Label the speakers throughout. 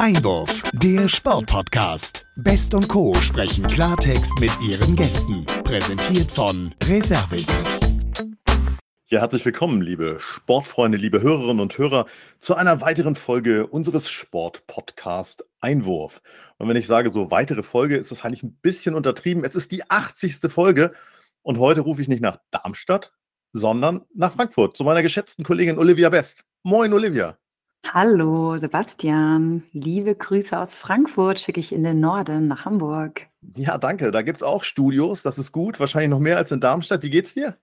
Speaker 1: Einwurf, der Sportpodcast. Best und Co. sprechen Klartext mit ihren Gästen. Präsentiert von Reservix.
Speaker 2: Ja, herzlich willkommen, liebe Sportfreunde, liebe Hörerinnen und Hörer, zu einer weiteren Folge unseres Sportpodcast Einwurf. Und wenn ich sage so weitere Folge, ist das eigentlich ein bisschen untertrieben. Es ist die 80. Folge und heute rufe ich nicht nach Darmstadt, sondern nach Frankfurt zu meiner geschätzten Kollegin Olivia Best. Moin, Olivia.
Speaker 3: Hallo Sebastian, liebe Grüße aus Frankfurt schicke ich in den Norden nach Hamburg.
Speaker 2: Ja, danke. Da gibt es auch Studios, das ist gut. Wahrscheinlich noch mehr als in Darmstadt. Wie geht's dir?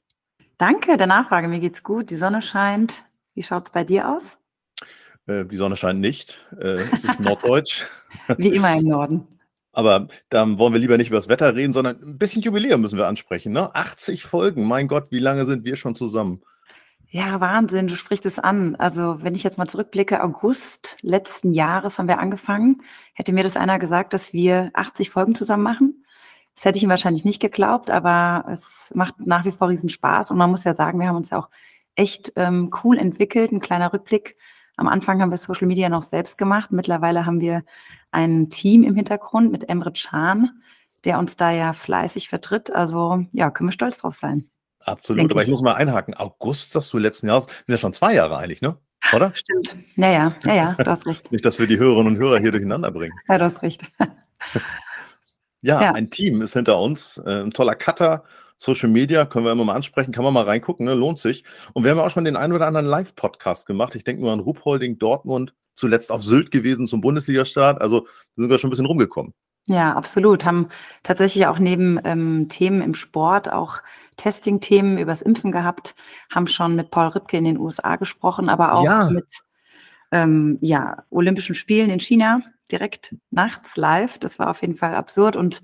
Speaker 3: Danke der Nachfrage, mir geht's gut. Die Sonne scheint. Wie schaut es bei dir aus?
Speaker 2: Äh, die Sonne scheint nicht. Äh, es ist norddeutsch.
Speaker 3: Wie immer im Norden.
Speaker 2: Aber da wollen wir lieber nicht über das Wetter reden, sondern ein bisschen Jubiläum müssen wir ansprechen. Ne? 80 Folgen, mein Gott, wie lange sind wir schon zusammen?
Speaker 3: Ja, Wahnsinn, du sprichst es an. Also, wenn ich jetzt mal zurückblicke, August letzten Jahres haben wir angefangen. Hätte mir das einer gesagt, dass wir 80 Folgen zusammen machen? Das hätte ich ihm wahrscheinlich nicht geglaubt, aber es macht nach wie vor riesen Spaß. Und man muss ja sagen, wir haben uns ja auch echt ähm, cool entwickelt. Ein kleiner Rückblick. Am Anfang haben wir Social Media noch selbst gemacht. Mittlerweile haben wir ein Team im Hintergrund mit Emre Can, der uns da ja fleißig vertritt. Also ja, können wir stolz drauf sein.
Speaker 2: Absolut, aber ich. ich muss mal einhaken. August, sagst du, letzten Jahres, sind ja schon zwei Jahre eigentlich, ne? Oder?
Speaker 3: Stimmt. Naja, ja, ja, du hast recht.
Speaker 2: Nicht, dass wir die Hörerinnen und Hörer hier durcheinander bringen.
Speaker 3: Ja, du hast recht.
Speaker 2: ja, ja, ein Team ist hinter uns. Äh, ein toller Cutter. Social Media können wir immer mal ansprechen, kann man mal reingucken, ne? lohnt sich. Und wir haben auch schon den einen oder anderen Live-Podcast gemacht. Ich denke nur an Ruhpolding, Dortmund, zuletzt auf Sylt gewesen zum Bundesliga-Start. Also sind wir schon ein bisschen rumgekommen.
Speaker 3: Ja, absolut. Haben tatsächlich auch neben ähm, Themen im Sport auch Testing-Themen übers Impfen gehabt, haben schon mit Paul Ripke in den USA gesprochen, aber auch ja. mit ähm, ja, Olympischen Spielen in China direkt nachts live. Das war auf jeden Fall absurd und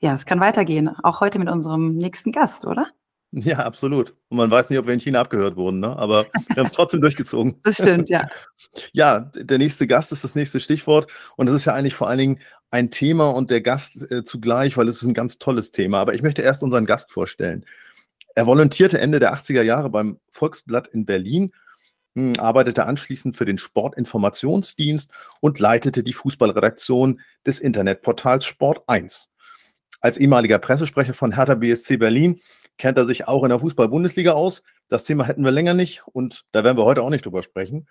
Speaker 3: ja, es kann weitergehen. Auch heute mit unserem nächsten Gast, oder?
Speaker 2: Ja, absolut. Und man weiß nicht, ob wir in China abgehört wurden, ne? aber wir haben es trotzdem durchgezogen.
Speaker 3: Das stimmt, ja.
Speaker 2: ja, der nächste Gast ist das nächste Stichwort. Und das ist ja eigentlich vor allen Dingen ein Thema und der Gast äh, zugleich, weil es ist ein ganz tolles Thema. Aber ich möchte erst unseren Gast vorstellen. Er volontierte Ende der 80er Jahre beim Volksblatt in Berlin, mh, hm, arbeitete anschließend für den Sportinformationsdienst und leitete die Fußballredaktion des Internetportals Sport 1. Als ehemaliger Pressesprecher von Hertha BSC Berlin kennt er sich auch in der Fußball-Bundesliga aus. Das Thema hätten wir länger nicht und da werden wir heute auch nicht drüber sprechen.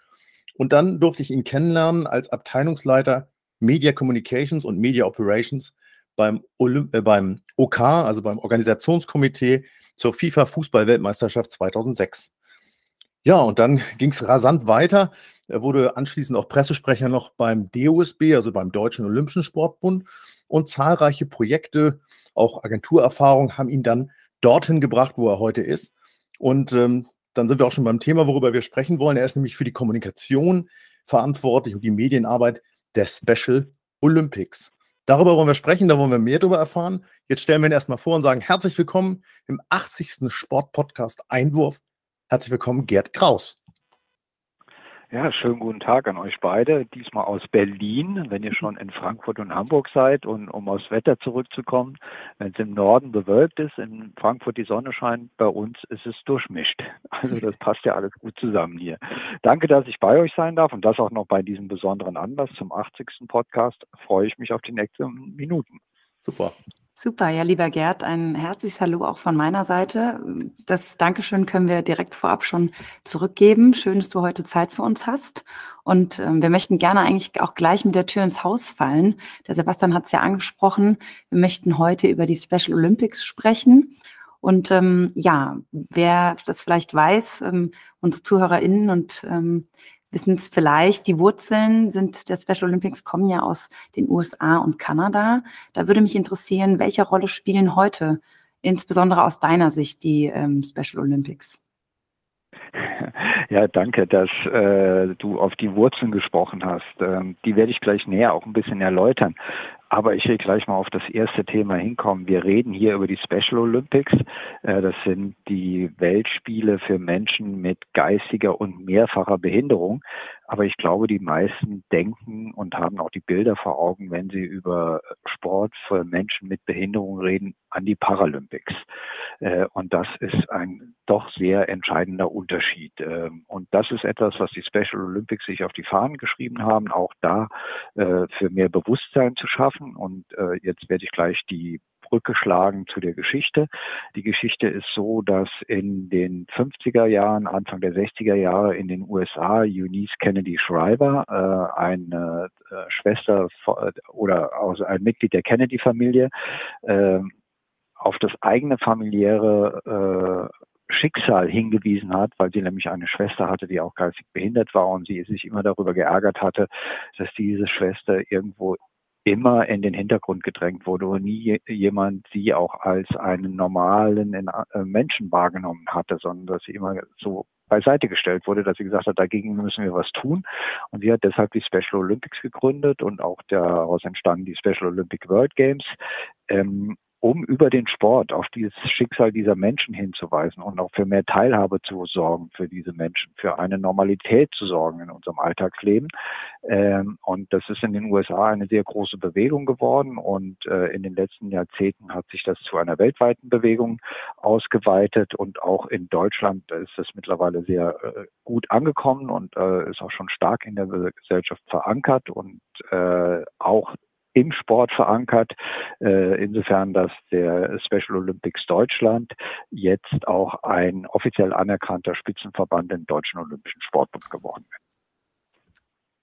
Speaker 2: Und dann durfte ich ihn kennenlernen als Abteilungsleiter Media Communications und Media Operations beim, Olymp äh, beim OK, also beim Organisationskomitee zur FIFA Fußball-Weltmeisterschaft 2006. Ja, und dann ging es rasant weiter. Er wurde anschließend auch Pressesprecher noch beim DOSB, also beim Deutschen Olympischen Sportbund. Und zahlreiche Projekte, auch Agenturerfahrung, haben ihn dann dorthin gebracht, wo er heute ist. Und ähm, dann sind wir auch schon beim Thema, worüber wir sprechen wollen. Er ist nämlich für die Kommunikation verantwortlich und die Medienarbeit der Special Olympics. Darüber wollen wir sprechen, da wollen wir mehr darüber erfahren. Jetzt stellen wir ihn erstmal vor und sagen herzlich willkommen im 80. Sportpodcast Einwurf. Herzlich willkommen, Gerd Kraus.
Speaker 4: Ja, schönen guten Tag an euch beide. Diesmal aus Berlin, wenn ihr schon in Frankfurt und Hamburg seid. Und um aufs Wetter zurückzukommen, wenn es im Norden bewölkt ist, in Frankfurt die Sonne scheint, bei uns ist es durchmischt. Also das passt ja alles gut zusammen hier. Danke, dass ich bei euch sein darf und das auch noch bei diesem besonderen Anlass zum 80. Podcast. Freue ich mich auf die nächsten Minuten.
Speaker 2: Super.
Speaker 3: Super, ja, lieber Gerd, ein herzliches Hallo auch von meiner Seite. Das Dankeschön können wir direkt vorab schon zurückgeben. Schön, dass du heute Zeit für uns hast. Und ähm, wir möchten gerne eigentlich auch gleich mit der Tür ins Haus fallen. Der Sebastian hat es ja angesprochen. Wir möchten heute über die Special Olympics sprechen. Und ähm, ja, wer das vielleicht weiß, ähm, unsere ZuhörerInnen und ähm, wissen es vielleicht, die Wurzeln sind der Special Olympics kommen ja aus den USA und Kanada. Da würde mich interessieren, welche Rolle spielen heute, insbesondere aus deiner Sicht, die ähm, Special Olympics?
Speaker 4: Ja, danke, dass äh, du auf die Wurzeln gesprochen hast. Ähm, die werde ich gleich näher auch ein bisschen erläutern. Aber ich will gleich mal auf das erste Thema hinkommen. Wir reden hier über die Special Olympics. Äh, das sind die Weltspiele für Menschen mit geistiger und mehrfacher Behinderung. Aber ich glaube, die meisten denken und haben auch die Bilder vor Augen, wenn sie über Sport für Menschen mit Behinderung reden, an die Paralympics. Äh, und das ist ein doch sehr entscheidender Unterschied. Ähm, und das ist etwas, was die Special Olympics sich auf die Fahnen geschrieben haben, auch da äh, für mehr Bewusstsein zu schaffen. Und äh, jetzt werde ich gleich die Brücke schlagen zu der Geschichte. Die Geschichte ist so, dass in den 50er Jahren, Anfang der 60er Jahre in den USA Eunice Kennedy Shriver, äh, eine äh, Schwester oder also ein Mitglied der Kennedy-Familie, äh, auf das eigene familiäre äh, Schicksal hingewiesen hat, weil sie nämlich eine Schwester hatte, die auch geistig behindert war und sie sich immer darüber geärgert hatte, dass diese Schwester irgendwo immer in den Hintergrund gedrängt wurde und nie jemand sie auch als einen normalen äh, Menschen wahrgenommen hatte, sondern dass sie immer so beiseite gestellt wurde, dass sie gesagt hat, dagegen müssen wir was tun. Und sie hat deshalb die Special Olympics gegründet und auch daraus entstanden die Special Olympic World Games. Ähm, um über den Sport auf dieses Schicksal dieser Menschen hinzuweisen und auch für mehr Teilhabe zu sorgen für diese Menschen, für eine Normalität zu sorgen in unserem Alltagsleben. Ähm, und das ist in den USA eine sehr große Bewegung geworden und äh, in den letzten Jahrzehnten hat sich das zu einer weltweiten Bewegung ausgeweitet und auch in Deutschland ist es mittlerweile sehr äh, gut angekommen und äh, ist auch schon stark in der Gesellschaft verankert und auch im Sport verankert. Äh, insofern, dass der Special Olympics Deutschland jetzt auch ein offiziell anerkannter Spitzenverband im Deutschen Olympischen Sportbund geworden ist.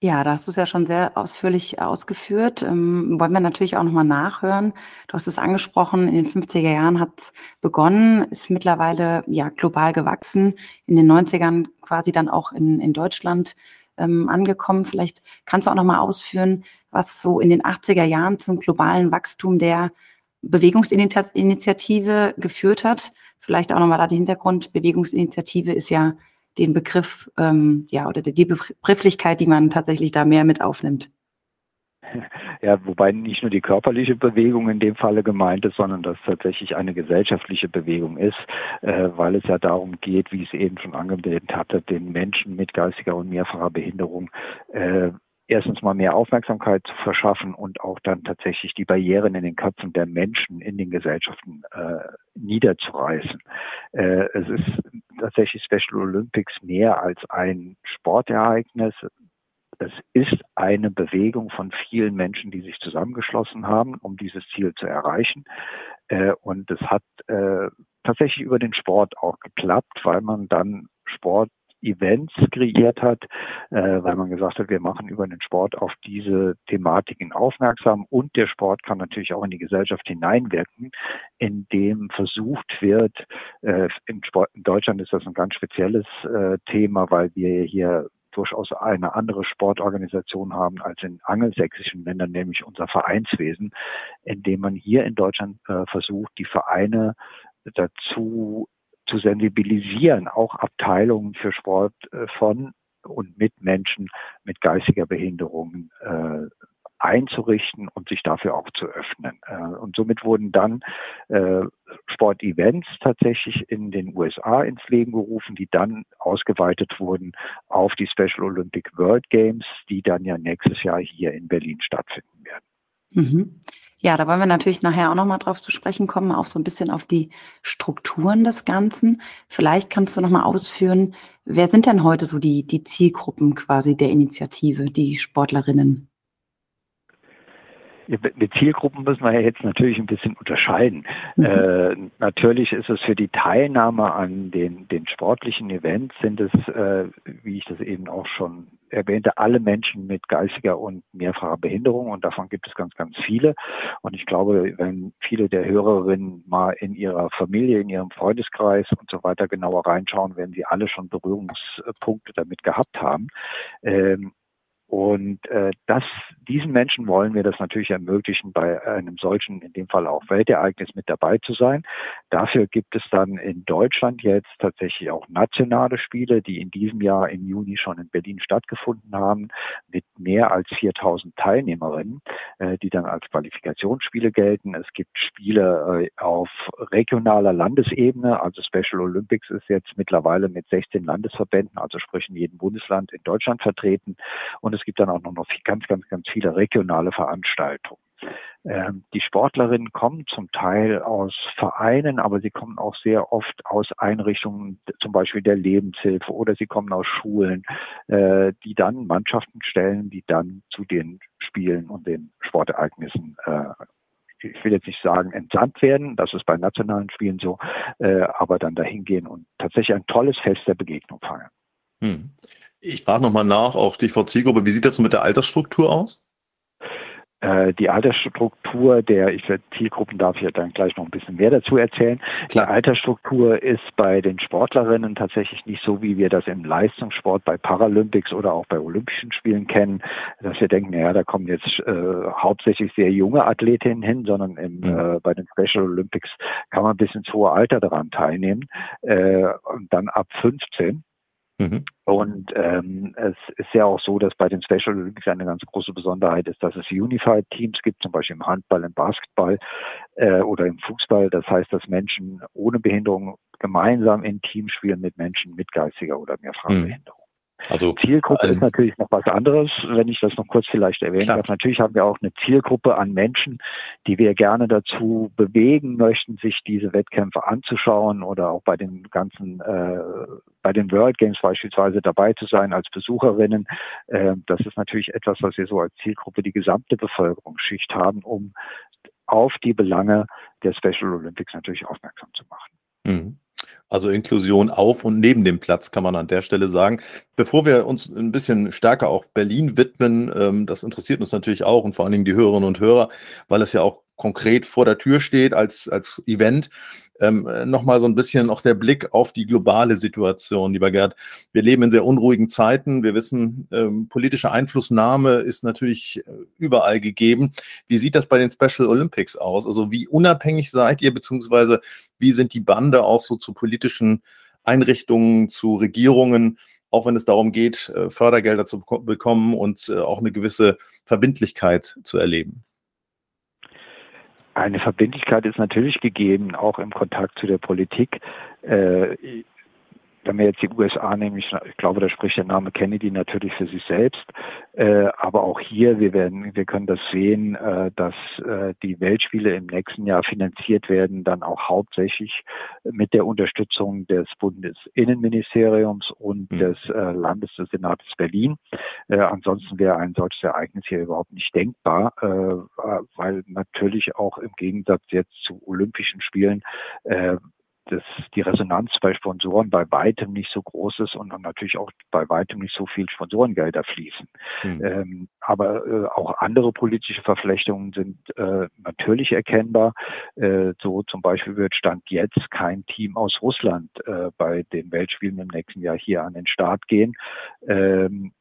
Speaker 3: Ja, da hast du es ja schon sehr ausführlich ausgeführt. Ähm, wollen wir natürlich auch nochmal nachhören. Du hast es angesprochen, in den 50er Jahren hat es begonnen, ist mittlerweile ja global gewachsen, in den 90ern quasi dann auch in, in Deutschland ähm, angekommen. Vielleicht kannst du auch nochmal ausführen, was so in den 80er Jahren zum globalen Wachstum der Bewegungsinitiative geführt hat. Vielleicht auch nochmal da den Hintergrund. Bewegungsinitiative ist ja den Begriff, ähm, ja, oder die Begrifflichkeit, die man tatsächlich da mehr mit aufnimmt.
Speaker 4: Ja, wobei nicht nur die körperliche Bewegung in dem Falle gemeint ist, sondern dass tatsächlich eine gesellschaftliche Bewegung ist, äh, weil es ja darum geht, wie ich es eben schon angedeutet hatte, den Menschen mit geistiger und mehrfacher Behinderung äh, erstens mal mehr Aufmerksamkeit zu verschaffen und auch dann tatsächlich die Barrieren in den Köpfen der Menschen in den Gesellschaften äh, niederzureißen. Äh, es ist tatsächlich Special Olympics mehr als ein Sportereignis. Es ist eine Bewegung von vielen Menschen, die sich zusammengeschlossen haben, um dieses Ziel zu erreichen. Äh, und es hat äh, tatsächlich über den Sport auch geklappt, weil man dann Sport Events kreiert hat, äh, weil man gesagt hat, wir machen über den Sport auf diese Thematiken aufmerksam und der Sport kann natürlich auch in die Gesellschaft hineinwirken, indem versucht wird, äh, in, Sport, in Deutschland ist das ein ganz spezielles äh, Thema, weil wir hier durchaus eine andere Sportorganisation haben als in angelsächsischen Ländern, nämlich unser Vereinswesen, indem man hier in Deutschland äh, versucht, die Vereine dazu zu sensibilisieren, auch Abteilungen für Sport äh, von und mit Menschen mit geistiger Behinderung äh, einzurichten und sich dafür auch zu öffnen. Äh, und somit wurden dann äh, Sportevents tatsächlich in den USA ins Leben gerufen, die dann ausgeweitet wurden auf die Special Olympic World Games, die dann ja nächstes Jahr hier in Berlin stattfinden werden.
Speaker 3: Mhm. Ja, da wollen wir natürlich nachher auch nochmal drauf zu sprechen kommen, auch so ein bisschen auf die Strukturen des Ganzen. Vielleicht kannst du nochmal ausführen, wer sind denn heute so die, die Zielgruppen quasi der Initiative, die Sportlerinnen?
Speaker 4: Mit Zielgruppen müssen wir ja jetzt natürlich ein bisschen unterscheiden. Mhm. Äh, natürlich ist es für die Teilnahme an den, den sportlichen Events sind es, äh, wie ich das eben auch schon erwähnte, alle Menschen mit geistiger und mehrfacher Behinderung und davon gibt es ganz, ganz viele. Und ich glaube, wenn viele der Hörerinnen mal in ihrer Familie, in ihrem Freundeskreis und so weiter genauer reinschauen, werden sie alle schon Berührungspunkte damit gehabt haben. Ähm, und äh, das diesen Menschen wollen wir das natürlich ermöglichen, bei einem solchen, in dem Fall auch Weltereignis mit dabei zu sein. Dafür gibt es dann in Deutschland jetzt tatsächlich auch nationale Spiele, die in diesem Jahr im Juni schon in Berlin stattgefunden haben, mit mehr als 4000 Teilnehmerinnen, äh, die dann als Qualifikationsspiele gelten. Es gibt Spiele äh, auf regionaler Landesebene, also Special Olympics ist jetzt mittlerweile mit 16 Landesverbänden, also sprich in jedem Bundesland in Deutschland vertreten. Und es gibt dann auch noch ganz, ganz, ganz viele regionale Veranstaltungen. Ähm, die Sportlerinnen kommen zum Teil aus Vereinen, aber sie kommen auch sehr oft aus Einrichtungen, zum Beispiel der Lebenshilfe oder sie kommen aus Schulen, äh, die dann Mannschaften stellen, die dann zu den Spielen und den Sportereignissen äh, ich will jetzt nicht sagen entsandt werden, das ist bei nationalen Spielen so, äh, aber dann dahin gehen und tatsächlich ein tolles Fest der Begegnung feiern.
Speaker 2: Hm. Ich frage nochmal nach, auch Stichwort Zielgruppe, wie sieht das so mit der Altersstruktur aus?
Speaker 4: Äh, die Altersstruktur der ich Zielgruppen darf ich ja dann gleich noch ein bisschen mehr dazu erzählen. Klar. Die Altersstruktur ist bei den Sportlerinnen tatsächlich nicht so, wie wir das im Leistungssport bei Paralympics oder auch bei Olympischen Spielen kennen, dass wir denken, naja, da kommen jetzt äh, hauptsächlich sehr junge Athletinnen hin, sondern im, mhm. äh, bei den Special Olympics kann man bis ins hohe Alter daran teilnehmen äh, und dann ab 15. Mhm. Und ähm, es ist ja auch so, dass bei den Special Olympics eine ganz große Besonderheit ist, dass es Unified Teams gibt, zum Beispiel im Handball, im Basketball äh, oder im Fußball. Das heißt, dass Menschen ohne Behinderung gemeinsam in Teams spielen mit Menschen mit geistiger oder mehrfacher mhm. Behinderung. Also Zielgruppe ähm, ist natürlich noch was anderes, wenn ich das noch kurz vielleicht erwähnen darf. Natürlich haben wir auch eine Zielgruppe an Menschen, die wir gerne dazu bewegen möchten, sich diese Wettkämpfe anzuschauen oder auch bei den ganzen, äh, bei den World Games beispielsweise dabei zu sein als Besucherinnen. Äh, das ist natürlich etwas, was wir so als Zielgruppe die gesamte Bevölkerungsschicht haben, um auf die Belange der Special Olympics natürlich aufmerksam zu machen.
Speaker 2: Mhm. Also Inklusion auf und neben dem Platz kann man an der Stelle sagen. Bevor wir uns ein bisschen stärker auch Berlin widmen, ähm, das interessiert uns natürlich auch und vor allen Dingen die Hörerinnen und Hörer, weil es ja auch konkret vor der Tür steht als, als Event. Ähm, Nochmal so ein bisschen auch der Blick auf die globale Situation, lieber Gerd. Wir leben in sehr unruhigen Zeiten. Wir wissen, ähm, politische Einflussnahme ist natürlich äh, überall gegeben. Wie sieht das bei den Special Olympics aus? Also wie unabhängig seid ihr, beziehungsweise wie sind die Bande auch so zu politischen Einrichtungen, zu Regierungen? auch wenn es darum geht, äh, Fördergelder zu bekommen und äh, auch eine gewisse Verbindlichkeit zu erleben.
Speaker 4: Eine Verbindlichkeit ist natürlich gegeben, auch im Kontakt zu der Politik. Äh, wenn wir jetzt die USA nehmen, ich, ich, glaube, da spricht der Name Kennedy natürlich für sich selbst. Äh, aber auch hier, wir werden, wir können das sehen, äh, dass äh, die Weltspiele im nächsten Jahr finanziert werden, dann auch hauptsächlich mit der Unterstützung des Bundesinnenministeriums und mhm. des äh, Landes des Senats Berlin. Äh, ansonsten wäre ein solches Ereignis hier überhaupt nicht denkbar, äh, weil natürlich auch im Gegensatz jetzt zu Olympischen Spielen dass die Resonanz bei Sponsoren bei weitem nicht so groß ist und natürlich auch bei weitem nicht so viel Sponsorengelder fließen. Mhm. Ähm, aber äh, auch andere politische Verflechtungen sind äh, natürlich erkennbar. Äh, so zum Beispiel wird Stand jetzt kein Team aus Russland äh, bei den Weltspielen im nächsten Jahr hier an den Start gehen. Ähm,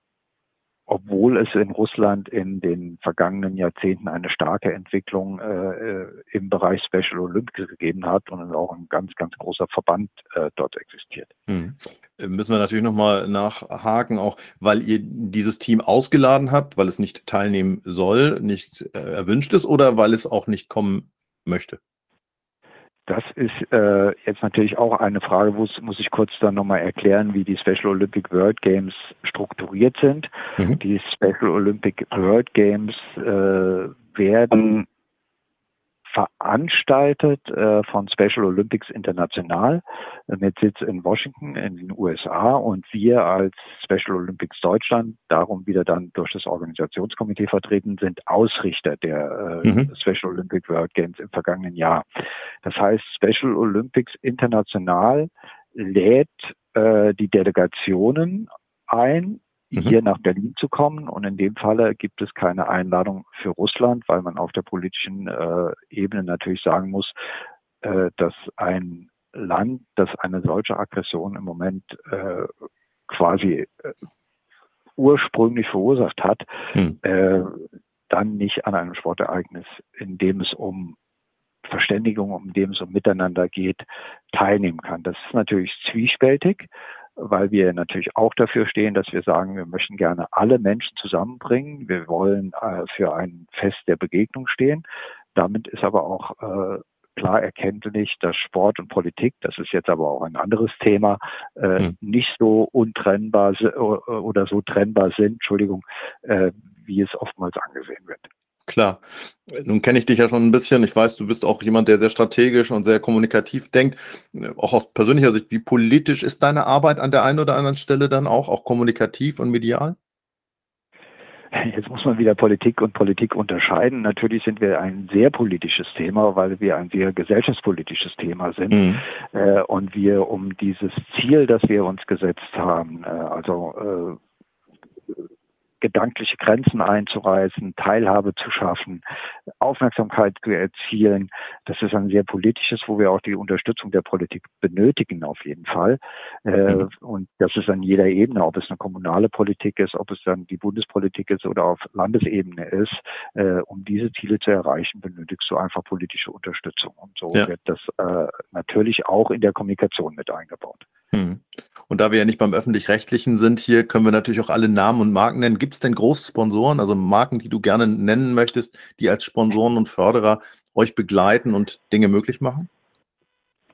Speaker 4: obwohl es in Russland in den vergangenen Jahrzehnten eine starke Entwicklung äh, äh, im Bereich Special Olympics gegeben hat und auch ein ganz, ganz großer Verband äh, dort existiert.
Speaker 2: Hm. Müssen wir natürlich nochmal nachhaken, auch weil ihr dieses Team ausgeladen habt, weil es nicht teilnehmen soll, nicht äh, erwünscht ist oder weil es auch nicht kommen möchte?
Speaker 4: Das ist äh, jetzt natürlich auch eine Frage, wo muss ich kurz dann nochmal erklären, wie die Special Olympic World Games strukturiert sind. Mhm. Die Special Olympic World Games äh, werden veranstaltet äh, von Special Olympics International äh, mit Sitz in Washington in den USA und wir als Special Olympics Deutschland, darum wieder dann durch das Organisationskomitee vertreten, sind Ausrichter der äh, mhm. Special Olympic World Games im vergangenen Jahr. Das heißt, Special Olympics International lädt äh, die Delegationen ein. Hier nach Berlin zu kommen. Und in dem Falle gibt es keine Einladung für Russland, weil man auf der politischen äh, Ebene natürlich sagen muss, äh, dass ein Land, das eine solche Aggression im Moment äh, quasi äh, ursprünglich verursacht hat, mhm. dann nicht an einem Sportereignis, in dem es um Verständigung, um dem es um Miteinander geht, teilnehmen kann. Das ist natürlich zwiespältig, weil wir natürlich auch dafür stehen, dass wir sagen, wir möchten gerne alle Menschen zusammenbringen. Wir wollen äh, für ein Fest der Begegnung stehen. Damit ist aber auch äh, klar erkenntlich, dass Sport und Politik, das ist jetzt aber auch ein anderes Thema, äh, hm. nicht so untrennbar oder so trennbar sind, Entschuldigung, äh, wie es oftmals angesehen wird.
Speaker 2: Klar. Nun kenne ich dich ja schon ein bisschen. Ich weiß, du bist auch jemand, der sehr strategisch und sehr kommunikativ denkt. Auch aus persönlicher Sicht, wie politisch ist deine Arbeit an der einen oder anderen Stelle dann auch, auch kommunikativ und medial?
Speaker 4: Jetzt muss man wieder Politik und Politik unterscheiden. Natürlich sind wir ein sehr politisches Thema, weil wir ein sehr gesellschaftspolitisches Thema sind mhm. äh, und wir um dieses Ziel, das wir uns gesetzt haben, äh, also äh, gedankliche Grenzen einzureißen, Teilhabe zu schaffen, Aufmerksamkeit zu erzielen. Das ist ein sehr politisches, wo wir auch die Unterstützung der Politik benötigen auf jeden Fall. Äh, mhm. Und das ist an jeder Ebene, ob es eine kommunale Politik ist, ob es dann die Bundespolitik ist oder auf Landesebene ist. Äh, um diese Ziele zu erreichen, benötigst du einfach politische Unterstützung. Und so ja. wird das äh, natürlich auch in der Kommunikation mit eingebaut.
Speaker 2: Mhm. Und da wir ja nicht beim öffentlich-rechtlichen sind, hier können wir natürlich auch alle Namen und Marken nennen. Gibt es denn große Sponsoren, also Marken, die du gerne nennen möchtest, die als Sponsoren und Förderer euch begleiten und Dinge möglich machen?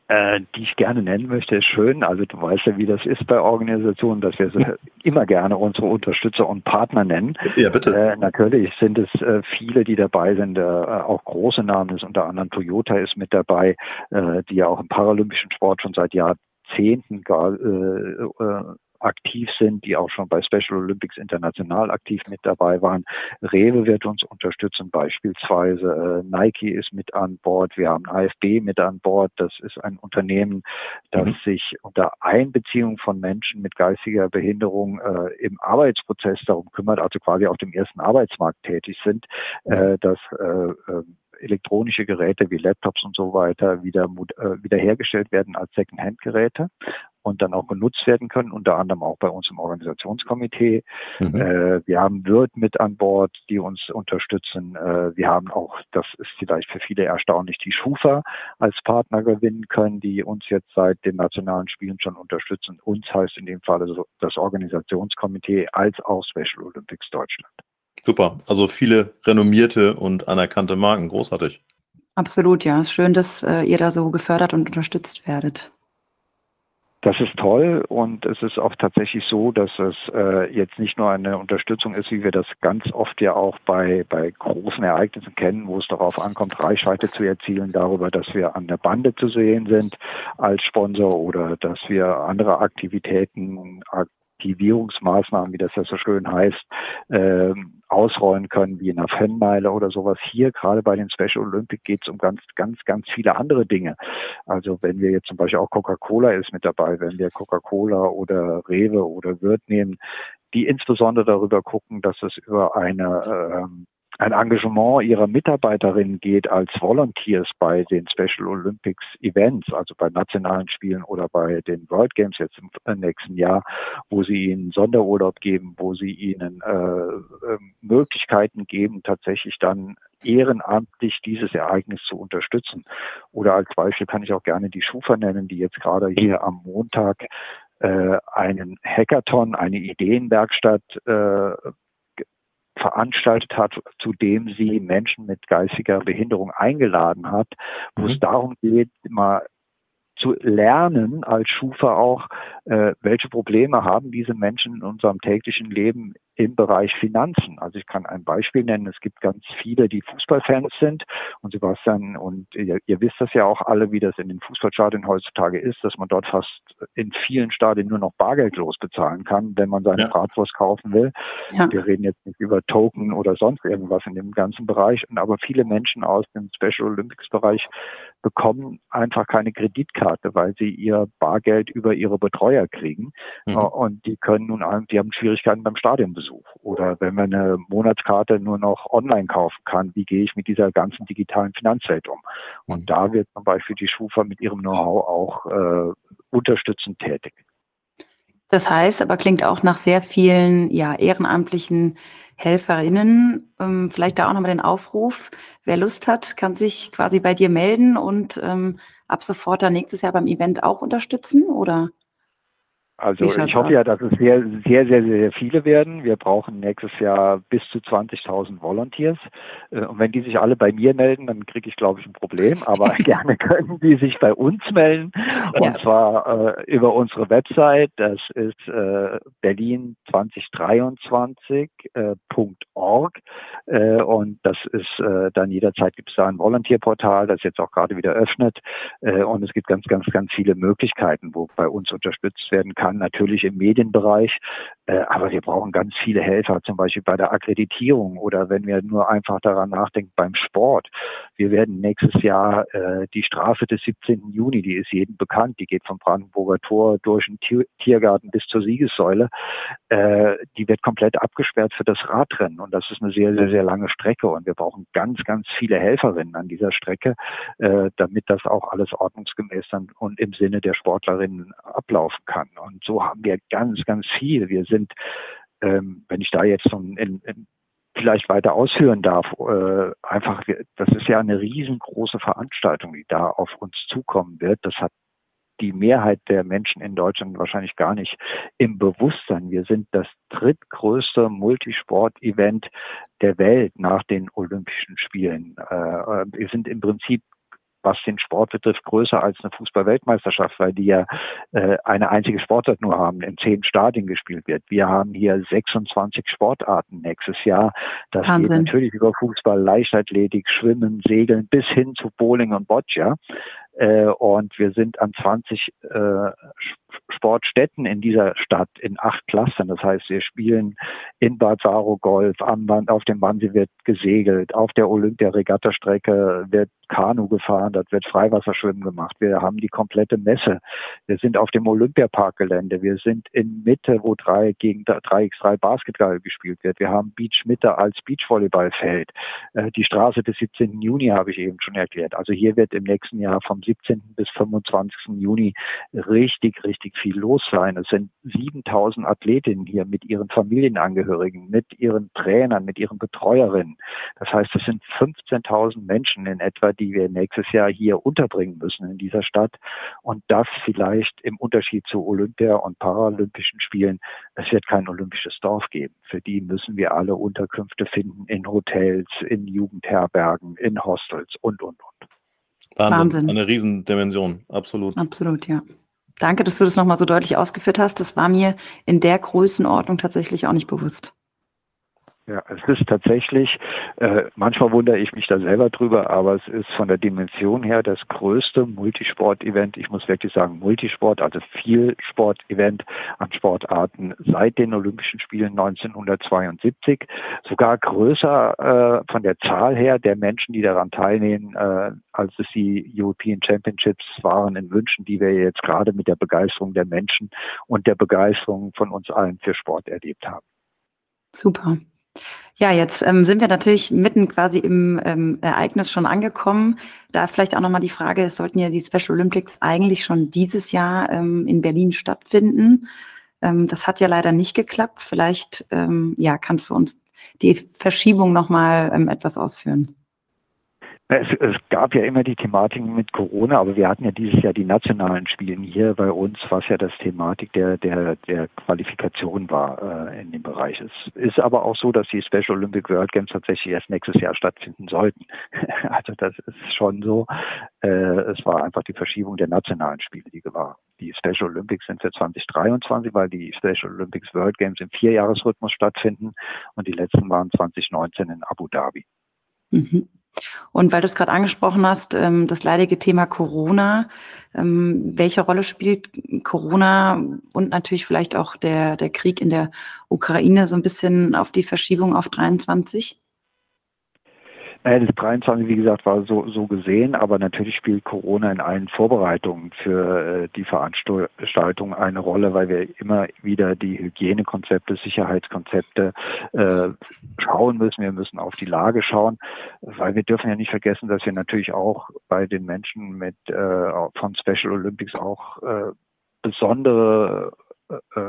Speaker 4: Äh, die ich gerne nennen möchte, ist schön. Also du weißt ja, wie das ist bei Organisationen, dass wir so immer gerne unsere Unterstützer und Partner nennen.
Speaker 2: Ja, bitte.
Speaker 4: Äh, natürlich sind es äh, viele, die dabei sind, äh, auch große Namen ist unter anderem Toyota ist mit dabei, äh, die ja auch im paralympischen Sport schon seit Jahren Jahrzehnten gar, äh, äh, aktiv sind, die auch schon bei Special Olympics international aktiv mit dabei waren. Rewe wird uns unterstützen beispielsweise. Äh, Nike ist mit an Bord. Wir haben AFB mit an Bord. Das ist ein Unternehmen, das mhm. sich unter Einbeziehung von Menschen mit geistiger Behinderung äh, im Arbeitsprozess darum kümmert, also quasi auf dem ersten Arbeitsmarkt tätig sind, äh, dass äh, ähm, elektronische Geräte wie Laptops und so weiter wieder äh, wiederhergestellt werden als Second-Hand-Geräte und dann auch genutzt werden können, unter anderem auch bei uns im Organisationskomitee. Mhm. Äh, wir haben Wirt mit an Bord, die uns unterstützen. Äh, wir haben auch, das ist vielleicht für viele erstaunlich, die Schufa als Partner gewinnen können, die uns jetzt seit den nationalen Spielen schon unterstützen. Uns heißt in dem Fall das Organisationskomitee als auch Special Olympics Deutschland.
Speaker 2: Super, also viele renommierte und anerkannte Marken, großartig.
Speaker 3: Absolut, ja. Es ist schön, dass äh, ihr da so gefördert und unterstützt werdet.
Speaker 4: Das ist toll und es ist auch tatsächlich so, dass es äh, jetzt nicht nur eine Unterstützung ist, wie wir das ganz oft ja auch bei, bei großen Ereignissen kennen, wo es darauf ankommt, Reichweite zu erzielen, darüber, dass wir an der Bande zu sehen sind als Sponsor oder dass wir andere Aktivitäten, Aktivierungsmaßnahmen, wie das ja so schön heißt, ähm, ausrollen können, wie in einer Fanmeile oder sowas. Hier, gerade bei den Special Olympic, geht es um ganz, ganz, ganz viele andere Dinge. Also wenn wir jetzt zum Beispiel auch Coca-Cola ist mit dabei, wenn wir Coca-Cola oder Rewe oder Wirt nehmen, die insbesondere darüber gucken, dass es über eine ähm, ein Engagement ihrer Mitarbeiterinnen geht als Volunteers bei den Special Olympics Events, also bei nationalen Spielen oder bei den World Games jetzt im äh, nächsten Jahr, wo sie ihnen Sonderurlaub geben, wo sie ihnen äh, äh, Möglichkeiten geben, tatsächlich dann ehrenamtlich dieses Ereignis zu unterstützen. Oder als Beispiel kann ich auch gerne die Schufa nennen, die jetzt gerade hier am Montag äh, einen Hackathon, eine Ideenwerkstatt äh, veranstaltet hat, zu dem sie Menschen mit geistiger Behinderung eingeladen hat, wo mhm. es darum geht, mal zu lernen als Schufa auch, äh, welche Probleme haben diese Menschen in unserem täglichen Leben im Bereich Finanzen. Also ich kann ein Beispiel nennen. Es gibt ganz viele, die Fußballfans sind. Und Sebastian, und ihr, ihr wisst das ja auch alle, wie das in den Fußballstadien heutzutage ist, dass man dort fast in vielen Stadien nur noch bargeldlos bezahlen kann, wenn man seine ja. Bratwurst kaufen will. Ja. Wir reden jetzt nicht über Token oder sonst irgendwas in dem ganzen Bereich. Und aber viele Menschen aus dem Special Olympics Bereich bekommen einfach keine Kreditkarte, weil sie ihr Bargeld über ihre Betreuer kriegen. Mhm. Und die können nun, die haben Schwierigkeiten beim Stadionbesuch. Oder wenn man eine Monatskarte nur noch online kaufen kann, wie gehe ich mit dieser ganzen digitalen Finanzwelt um? Und mhm. da wird zum Beispiel die Schufa mit ihrem Know-how auch äh, unterstützend tätig.
Speaker 3: Das heißt, aber klingt auch nach sehr vielen ja, ehrenamtlichen Helferinnen. Ähm, vielleicht da auch nochmal den Aufruf. Wer Lust hat, kann sich quasi bei dir melden und ähm, ab sofort dann nächstes Jahr beim Event auch unterstützen, oder?
Speaker 4: Also ich hoffe ja, dass es sehr, sehr, sehr, sehr viele werden. Wir brauchen nächstes Jahr bis zu 20.000 Volunteers. Äh, und wenn die sich alle bei mir melden, dann kriege ich, glaube ich, ein Problem. Aber gerne können die sich bei uns melden. Und ja. zwar äh, über unsere Website. Das ist äh, berlin2023.org. Äh, und das ist äh, dann jederzeit gibt es da ein Volunteer-Portal, das jetzt auch gerade wieder öffnet. Äh, und es gibt ganz, ganz, ganz viele Möglichkeiten, wo bei uns unterstützt werden kann kann, natürlich im Medienbereich. Äh, aber wir brauchen ganz viele Helfer, zum Beispiel bei der Akkreditierung oder wenn wir nur einfach daran nachdenken beim Sport. Wir werden nächstes Jahr äh, die Strafe des 17. Juni, die ist jedem bekannt, die geht vom Brandenburger Tor durch den Tiergarten bis zur Siegessäule. Äh, die wird komplett abgesperrt für das Radrennen und das ist eine sehr, sehr, sehr lange Strecke und wir brauchen ganz, ganz viele Helferinnen an dieser Strecke, äh, damit das auch alles ordnungsgemäß dann und im Sinne der Sportlerinnen ablaufen kann. Und so haben wir ganz, ganz viel. Wir sind, ähm, wenn ich da jetzt von in, in, vielleicht weiter ausführen darf, äh, einfach, das ist ja eine riesengroße Veranstaltung, die da auf uns zukommen wird. Das hat die Mehrheit der Menschen in Deutschland wahrscheinlich gar nicht im Bewusstsein. Wir sind das drittgrößte Multisport-Event der Welt nach den Olympischen Spielen. Äh, wir sind im Prinzip was den Sport betrifft, größer als eine Fußball-Weltmeisterschaft, weil die ja äh, eine einzige Sportart nur haben, in zehn Stadien gespielt wird. Wir haben hier 26 Sportarten nächstes Jahr. Das Wahnsinn. geht natürlich über Fußball, Leichtathletik, Schwimmen, Segeln bis hin zu Bowling und Boccia. Äh, und wir sind an 20 äh, Sportstätten in dieser Stadt in acht Klassen. Das heißt, wir spielen in Bad Saro Golf, am Band, auf dem Wannsee wird gesegelt, auf der Olympia-Regattastrecke wird Kanu gefahren, dort wird Freiwasserschwimmen gemacht. Wir haben die komplette Messe. Wir sind auf dem Olympiaparkgelände. Wir sind in Mitte, wo drei gegen 3x3 Basketball gespielt wird. Wir haben Beach Mitte als Beachvolleyballfeld. Äh, die Straße des 17. Juni habe ich eben schon erklärt. Also hier wird im nächsten Jahr vom 17. bis 25. Juni richtig, richtig viel los sein. Es sind 7000 Athletinnen hier mit ihren Familienangehörigen, mit ihren Trainern, mit ihren Betreuerinnen. Das heißt, es sind 15.000 Menschen in etwa, die wir nächstes Jahr hier unterbringen müssen in dieser Stadt. Und das vielleicht im Unterschied zu Olympia- und Paralympischen Spielen. Es wird kein olympisches Dorf geben. Für die müssen wir alle Unterkünfte finden in Hotels, in Jugendherbergen, in Hostels und, und, und.
Speaker 2: Wahnsinn. Wahnsinn. Eine Riesendimension, absolut.
Speaker 3: Absolut, ja. Danke, dass du das nochmal so deutlich ausgeführt hast. Das war mir in der Größenordnung tatsächlich auch nicht bewusst.
Speaker 4: Ja, es ist tatsächlich, äh, manchmal wundere ich mich da selber drüber, aber es ist von der Dimension her das größte Multisport-Event, ich muss wirklich sagen Multisport, also Vielsport-Event an Sportarten seit den Olympischen Spielen 1972. Sogar größer äh, von der Zahl her der Menschen, die daran teilnehmen, äh, als es die European Championships waren in Wünschen, die wir jetzt gerade mit der Begeisterung der Menschen und der Begeisterung von uns allen für Sport erlebt haben.
Speaker 3: Super. Ja, jetzt ähm, sind wir natürlich mitten quasi im ähm, Ereignis schon angekommen. Da vielleicht auch nochmal die Frage, es sollten ja die Special Olympics eigentlich schon dieses Jahr ähm, in Berlin stattfinden. Ähm, das hat ja leider nicht geklappt. Vielleicht ähm, ja, kannst du uns die Verschiebung nochmal ähm, etwas ausführen.
Speaker 4: Es, es, gab ja immer die Thematiken mit Corona, aber wir hatten ja dieses Jahr die nationalen Spiele hier bei uns, was ja das Thematik der, der, der Qualifikation war äh, in dem Bereich. Es ist aber auch so, dass die Special Olympic World Games tatsächlich erst nächstes Jahr stattfinden sollten. also das ist schon so. Äh, es war einfach die Verschiebung der nationalen Spiele, die war. Die Special Olympics sind für 2023, weil die Special Olympics World Games im Vierjahresrhythmus stattfinden und die letzten waren 2019 in Abu Dhabi.
Speaker 3: Mhm. Und weil du es gerade angesprochen hast, ähm, das leidige Thema Corona, ähm, welche Rolle spielt Corona und natürlich vielleicht auch der, der Krieg in der Ukraine so ein bisschen auf die Verschiebung auf 23?
Speaker 4: Naja, das 23, wie gesagt, war so, so gesehen, aber natürlich spielt Corona in allen Vorbereitungen für äh, die Veranstaltung eine Rolle, weil wir immer wieder die Hygienekonzepte, Sicherheitskonzepte äh, schauen müssen. Wir müssen auf die Lage schauen, weil wir dürfen ja nicht vergessen, dass wir natürlich auch bei den Menschen mit äh, von Special Olympics auch äh, besondere äh,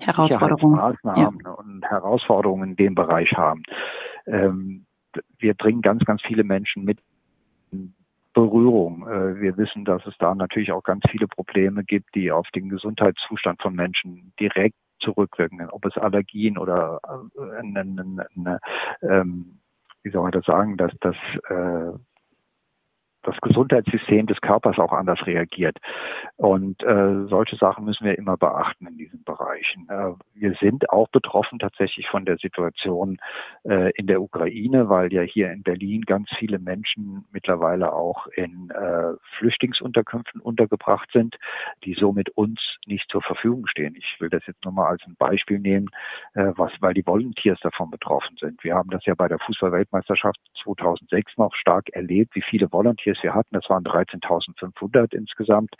Speaker 3: Herausforderungen.
Speaker 4: Maßnahmen ja. und Herausforderungen in dem Bereich haben. Ähm, wir bringen ganz, ganz viele Menschen mit Berührung. Äh, wir wissen, dass es da natürlich auch ganz viele Probleme gibt, die auf den Gesundheitszustand von Menschen direkt zurückwirken, ob es Allergien oder äh, eine, eine, eine, ähm, wie soll man das sagen, dass das äh, das Gesundheitssystem des Körpers auch anders reagiert. Und äh, solche Sachen müssen wir immer beachten in diesen Bereichen. Äh, wir sind auch betroffen tatsächlich von der Situation äh, in der Ukraine, weil ja hier in Berlin ganz viele Menschen mittlerweile auch in äh, Flüchtlingsunterkünften untergebracht sind, die somit uns nicht zur Verfügung stehen. Ich will das jetzt nur mal als ein Beispiel nehmen, äh, was, weil die Volunteers davon betroffen sind. Wir haben das ja bei der Fußballweltmeisterschaft 2006 noch stark erlebt, wie viele Volunteers wir hatten, das waren 13.500 insgesamt,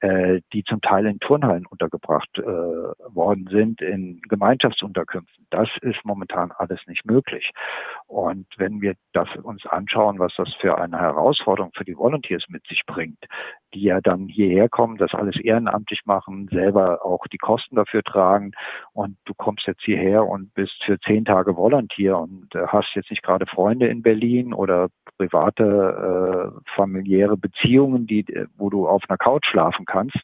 Speaker 4: äh, die zum Teil in Turnhallen untergebracht äh, worden sind, in Gemeinschaftsunterkünften. Das ist momentan alles nicht möglich. Und wenn wir das uns anschauen, was das für eine Herausforderung für die Volunteers mit sich bringt, die ja dann hierher kommen, das alles ehrenamtlich machen, selber auch die Kosten dafür tragen. Und du kommst jetzt hierher und bist für zehn Tage Volunteer und äh, hast jetzt nicht gerade Freunde in Berlin oder private äh, familiäre Beziehungen, die, äh, wo du auf einer Couch schlafen kannst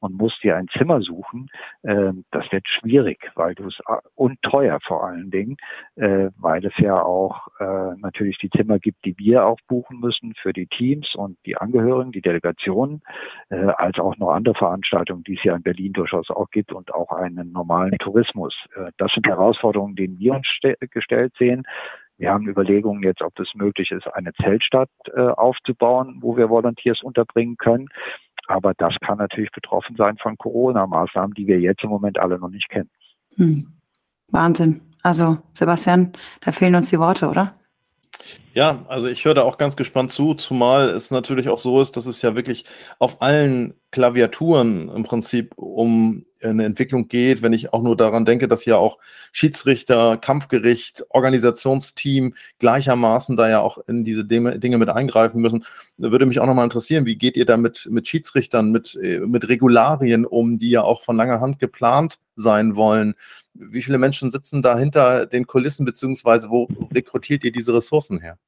Speaker 4: und musst dir ein Zimmer suchen, äh, das wird schwierig, weil du es äh, und teuer vor allen Dingen, äh, weil es ja auch äh, natürlich die Zimmer gibt, die wir auch buchen müssen für die Teams und die Angehörigen, die Delegationen, äh, als auch noch andere Veranstaltungen, die es ja in Berlin durchaus auch gibt und auch einen normalen Tourismus. Äh, das sind Herausforderungen, denen wir uns gestellt sehen. Wir haben Überlegungen jetzt, ob es möglich ist, eine Zeltstadt äh, aufzubauen, wo wir Volunteers unterbringen können. Aber das kann natürlich betroffen sein von Corona-Maßnahmen, die wir jetzt im Moment alle noch nicht kennen.
Speaker 3: Hm. Wahnsinn. Also, Sebastian, da fehlen uns die Worte, oder?
Speaker 2: Ja, also ich höre da auch ganz gespannt zu, zumal es natürlich auch so ist, dass es ja wirklich auf allen Klaviaturen im Prinzip um eine Entwicklung geht, wenn ich auch nur daran denke, dass ja auch Schiedsrichter, Kampfgericht, Organisationsteam gleichermaßen da ja auch in diese Dinge mit eingreifen müssen. Würde mich auch nochmal interessieren, wie geht ihr da mit, mit Schiedsrichtern, mit, mit Regularien um, die ja auch von langer Hand geplant sein wollen? Wie viele Menschen sitzen da hinter den Kulissen, beziehungsweise wo rekrutiert ihr diese Ressourcen her?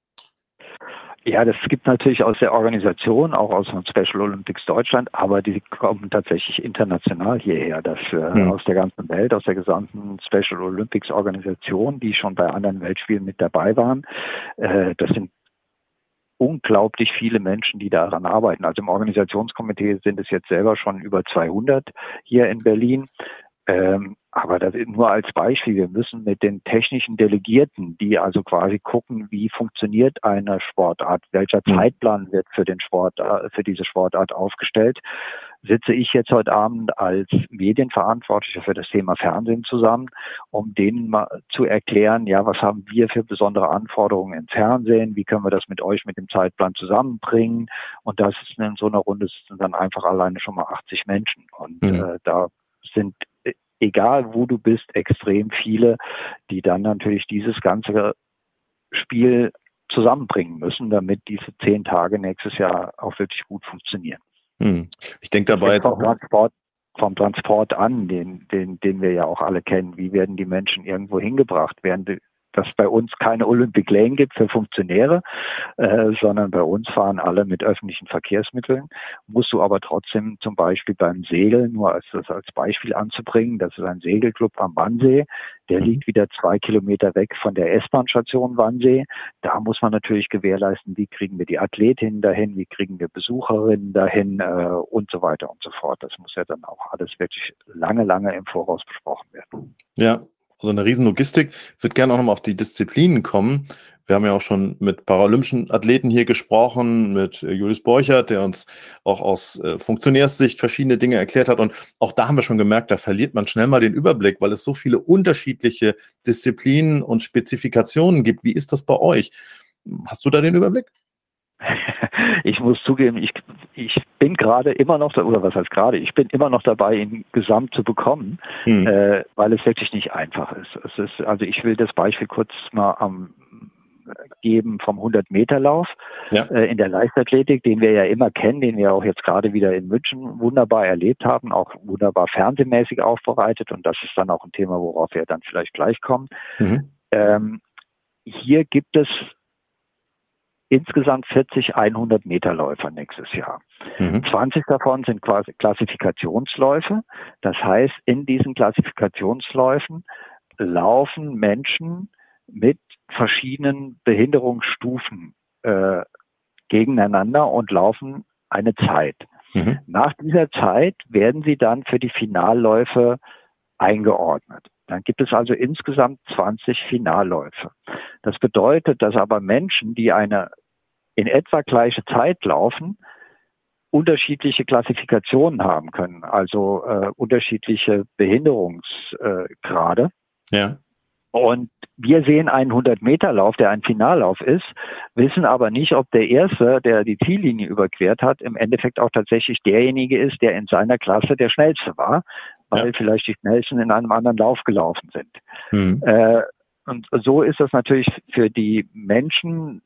Speaker 4: Ja, das gibt natürlich aus der Organisation, auch aus dem Special Olympics Deutschland, aber die kommen tatsächlich international hierher, das äh, mhm. aus der ganzen Welt, aus der gesamten Special Olympics Organisation, die schon bei anderen Weltspielen mit dabei waren. Äh, das sind unglaublich viele Menschen, die daran arbeiten. Also im Organisationskomitee sind es jetzt selber schon über 200 hier in Berlin. Ähm, aber das nur als Beispiel. Wir müssen mit den technischen Delegierten, die also quasi gucken, wie funktioniert eine Sportart, welcher mhm. Zeitplan wird für den Sport, äh, für diese Sportart aufgestellt, sitze ich jetzt heute Abend als Medienverantwortlicher für das Thema Fernsehen zusammen, um denen mal zu erklären, ja, was haben wir für besondere Anforderungen im Fernsehen, wie können wir das mit euch mit dem Zeitplan zusammenbringen und das ist in so einer Runde sind dann einfach alleine schon mal 80 Menschen und mhm. äh, da sind egal wo du bist, extrem viele, die dann natürlich dieses ganze Spiel zusammenbringen müssen, damit diese zehn Tage nächstes Jahr auch wirklich gut funktionieren.
Speaker 2: Hm. Ich denke dabei jetzt
Speaker 4: vom Transport, vom Transport an, den, den, den wir ja auch alle kennen. Wie werden die Menschen irgendwo hingebracht? Werden dass bei uns keine Olympic Lane gibt für Funktionäre, äh, sondern bei uns fahren alle mit öffentlichen Verkehrsmitteln. Musst du aber trotzdem zum Beispiel beim Segeln, nur als das als Beispiel anzubringen, das ist ein Segelclub am Wannsee, der mhm. liegt wieder zwei Kilometer weg von der S-Bahn-Station Wannsee. Da muss man natürlich gewährleisten, wie kriegen wir die Athletinnen dahin, wie kriegen wir Besucherinnen dahin äh, und so weiter und so fort. Das muss ja dann auch alles wirklich lange, lange im Voraus besprochen werden.
Speaker 2: Ja, also eine riesen Logistik. Ich würde gerne auch nochmal auf die Disziplinen kommen. Wir haben ja auch schon mit paralympischen Athleten hier gesprochen, mit äh, Julius Borchert, der uns auch aus äh, Funktionärssicht verschiedene Dinge erklärt hat. Und auch da haben wir schon gemerkt, da verliert man schnell mal den Überblick, weil es so viele unterschiedliche Disziplinen und Spezifikationen gibt. Wie ist das bei euch? Hast du da den Überblick?
Speaker 4: ich muss zugeben, ich, ich bin gerade immer noch, oder was heißt gerade, ich bin immer noch dabei, ihn gesamt zu bekommen, hm. äh, weil es wirklich nicht einfach ist. Es ist. Also ich will das Beispiel kurz mal am geben vom 100-Meter-Lauf. ja. äh, in der Leichtathletik, den wir ja immer kennen, den wir auch jetzt gerade wieder in München wunderbar erlebt haben, auch wunderbar fernsehmäßig aufbereitet. Und das ist dann auch ein Thema, worauf wir dann vielleicht gleich kommen. Mhm. Ähm, hier gibt es insgesamt 40 100 Meter Läufer nächstes Jahr. Mhm. 20 davon sind quasi Klassifikationsläufe. Das heißt, in diesen Klassifikationsläufen laufen Menschen mit verschiedenen Behinderungsstufen äh, gegeneinander und laufen eine Zeit. Mhm. Nach dieser Zeit werden sie dann für die Finalläufe eingeordnet. Dann gibt es also insgesamt 20 Finalläufe. Das bedeutet, dass aber Menschen, die eine in etwa gleiche Zeit laufen, unterschiedliche Klassifikationen haben können, also äh, unterschiedliche Behinderungsgrade. Äh, ja. Und wir sehen einen 100-Meter-Lauf, der ein Finallauf ist, wissen aber nicht, ob der Erste, der die Ziellinie überquert hat, im Endeffekt auch tatsächlich derjenige ist, der in seiner Klasse der Schnellste war, weil ja. vielleicht die Schnellsten in einem anderen Lauf gelaufen sind. Mhm. Äh, und so ist das natürlich für die Menschen,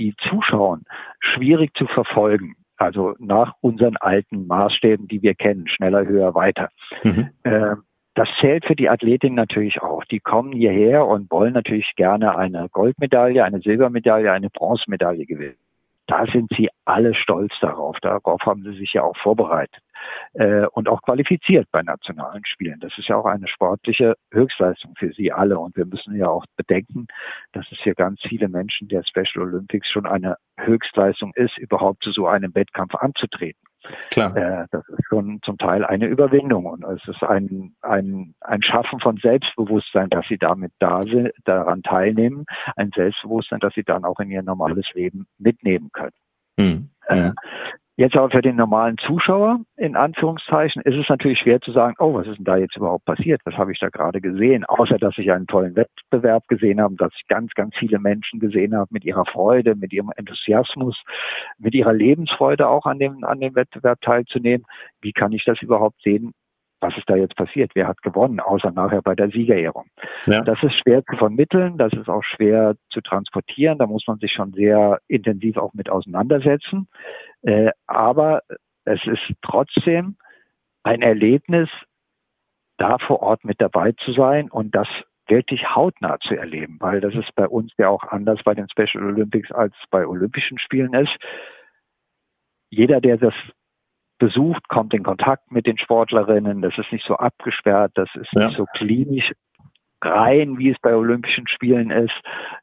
Speaker 4: die zuschauen, schwierig zu verfolgen. Also nach unseren alten Maßstäben, die wir kennen, schneller, höher, weiter. Mhm. Äh, das zählt für die Athletin natürlich auch. Die kommen hierher und wollen natürlich gerne eine Goldmedaille, eine Silbermedaille, eine Bronzemedaille gewinnen da sind sie alle stolz darauf. Darauf haben sie sich ja auch vorbereitet äh, und auch qualifiziert bei nationalen Spielen. Das ist ja auch eine sportliche Höchstleistung für sie alle. Und wir müssen ja auch bedenken, dass es für ganz viele Menschen der Special Olympics schon eine Höchstleistung ist, überhaupt zu so einem Wettkampf anzutreten. Klar. Äh, das ist schon zum Teil eine Überwindung und es ist ein, ein, ein Schaffen von Selbstbewusstsein, dass sie damit da sind, daran teilnehmen, ein Selbstbewusstsein, dass sie dann auch in ihr normales Leben mitnehmen können. Hm. Äh, Jetzt aber für den normalen Zuschauer, in Anführungszeichen, ist es natürlich schwer zu sagen, oh, was ist denn da jetzt überhaupt passiert? Was habe ich da gerade gesehen? Außer, dass ich einen tollen Wettbewerb gesehen habe, dass ich ganz, ganz viele Menschen gesehen habe mit ihrer Freude, mit ihrem Enthusiasmus, mit ihrer Lebensfreude auch an dem, an dem Wettbewerb teilzunehmen. Wie kann ich das überhaupt sehen? Was ist da jetzt passiert? Wer hat gewonnen? Außer nachher bei der Siegerehrung. Ja. Das ist schwer zu vermitteln, das ist auch schwer zu transportieren. Da muss man sich schon sehr intensiv auch mit auseinandersetzen. Äh, aber es ist trotzdem ein Erlebnis, da vor Ort mit dabei zu sein und das wirklich hautnah zu erleben, weil das ist bei uns ja auch anders bei den Special Olympics als bei Olympischen Spielen ist. Jeder, der das besucht, kommt in Kontakt mit den Sportlerinnen. Das ist nicht so abgesperrt, das ist ja. nicht so klinisch rein, wie es bei Olympischen Spielen ist,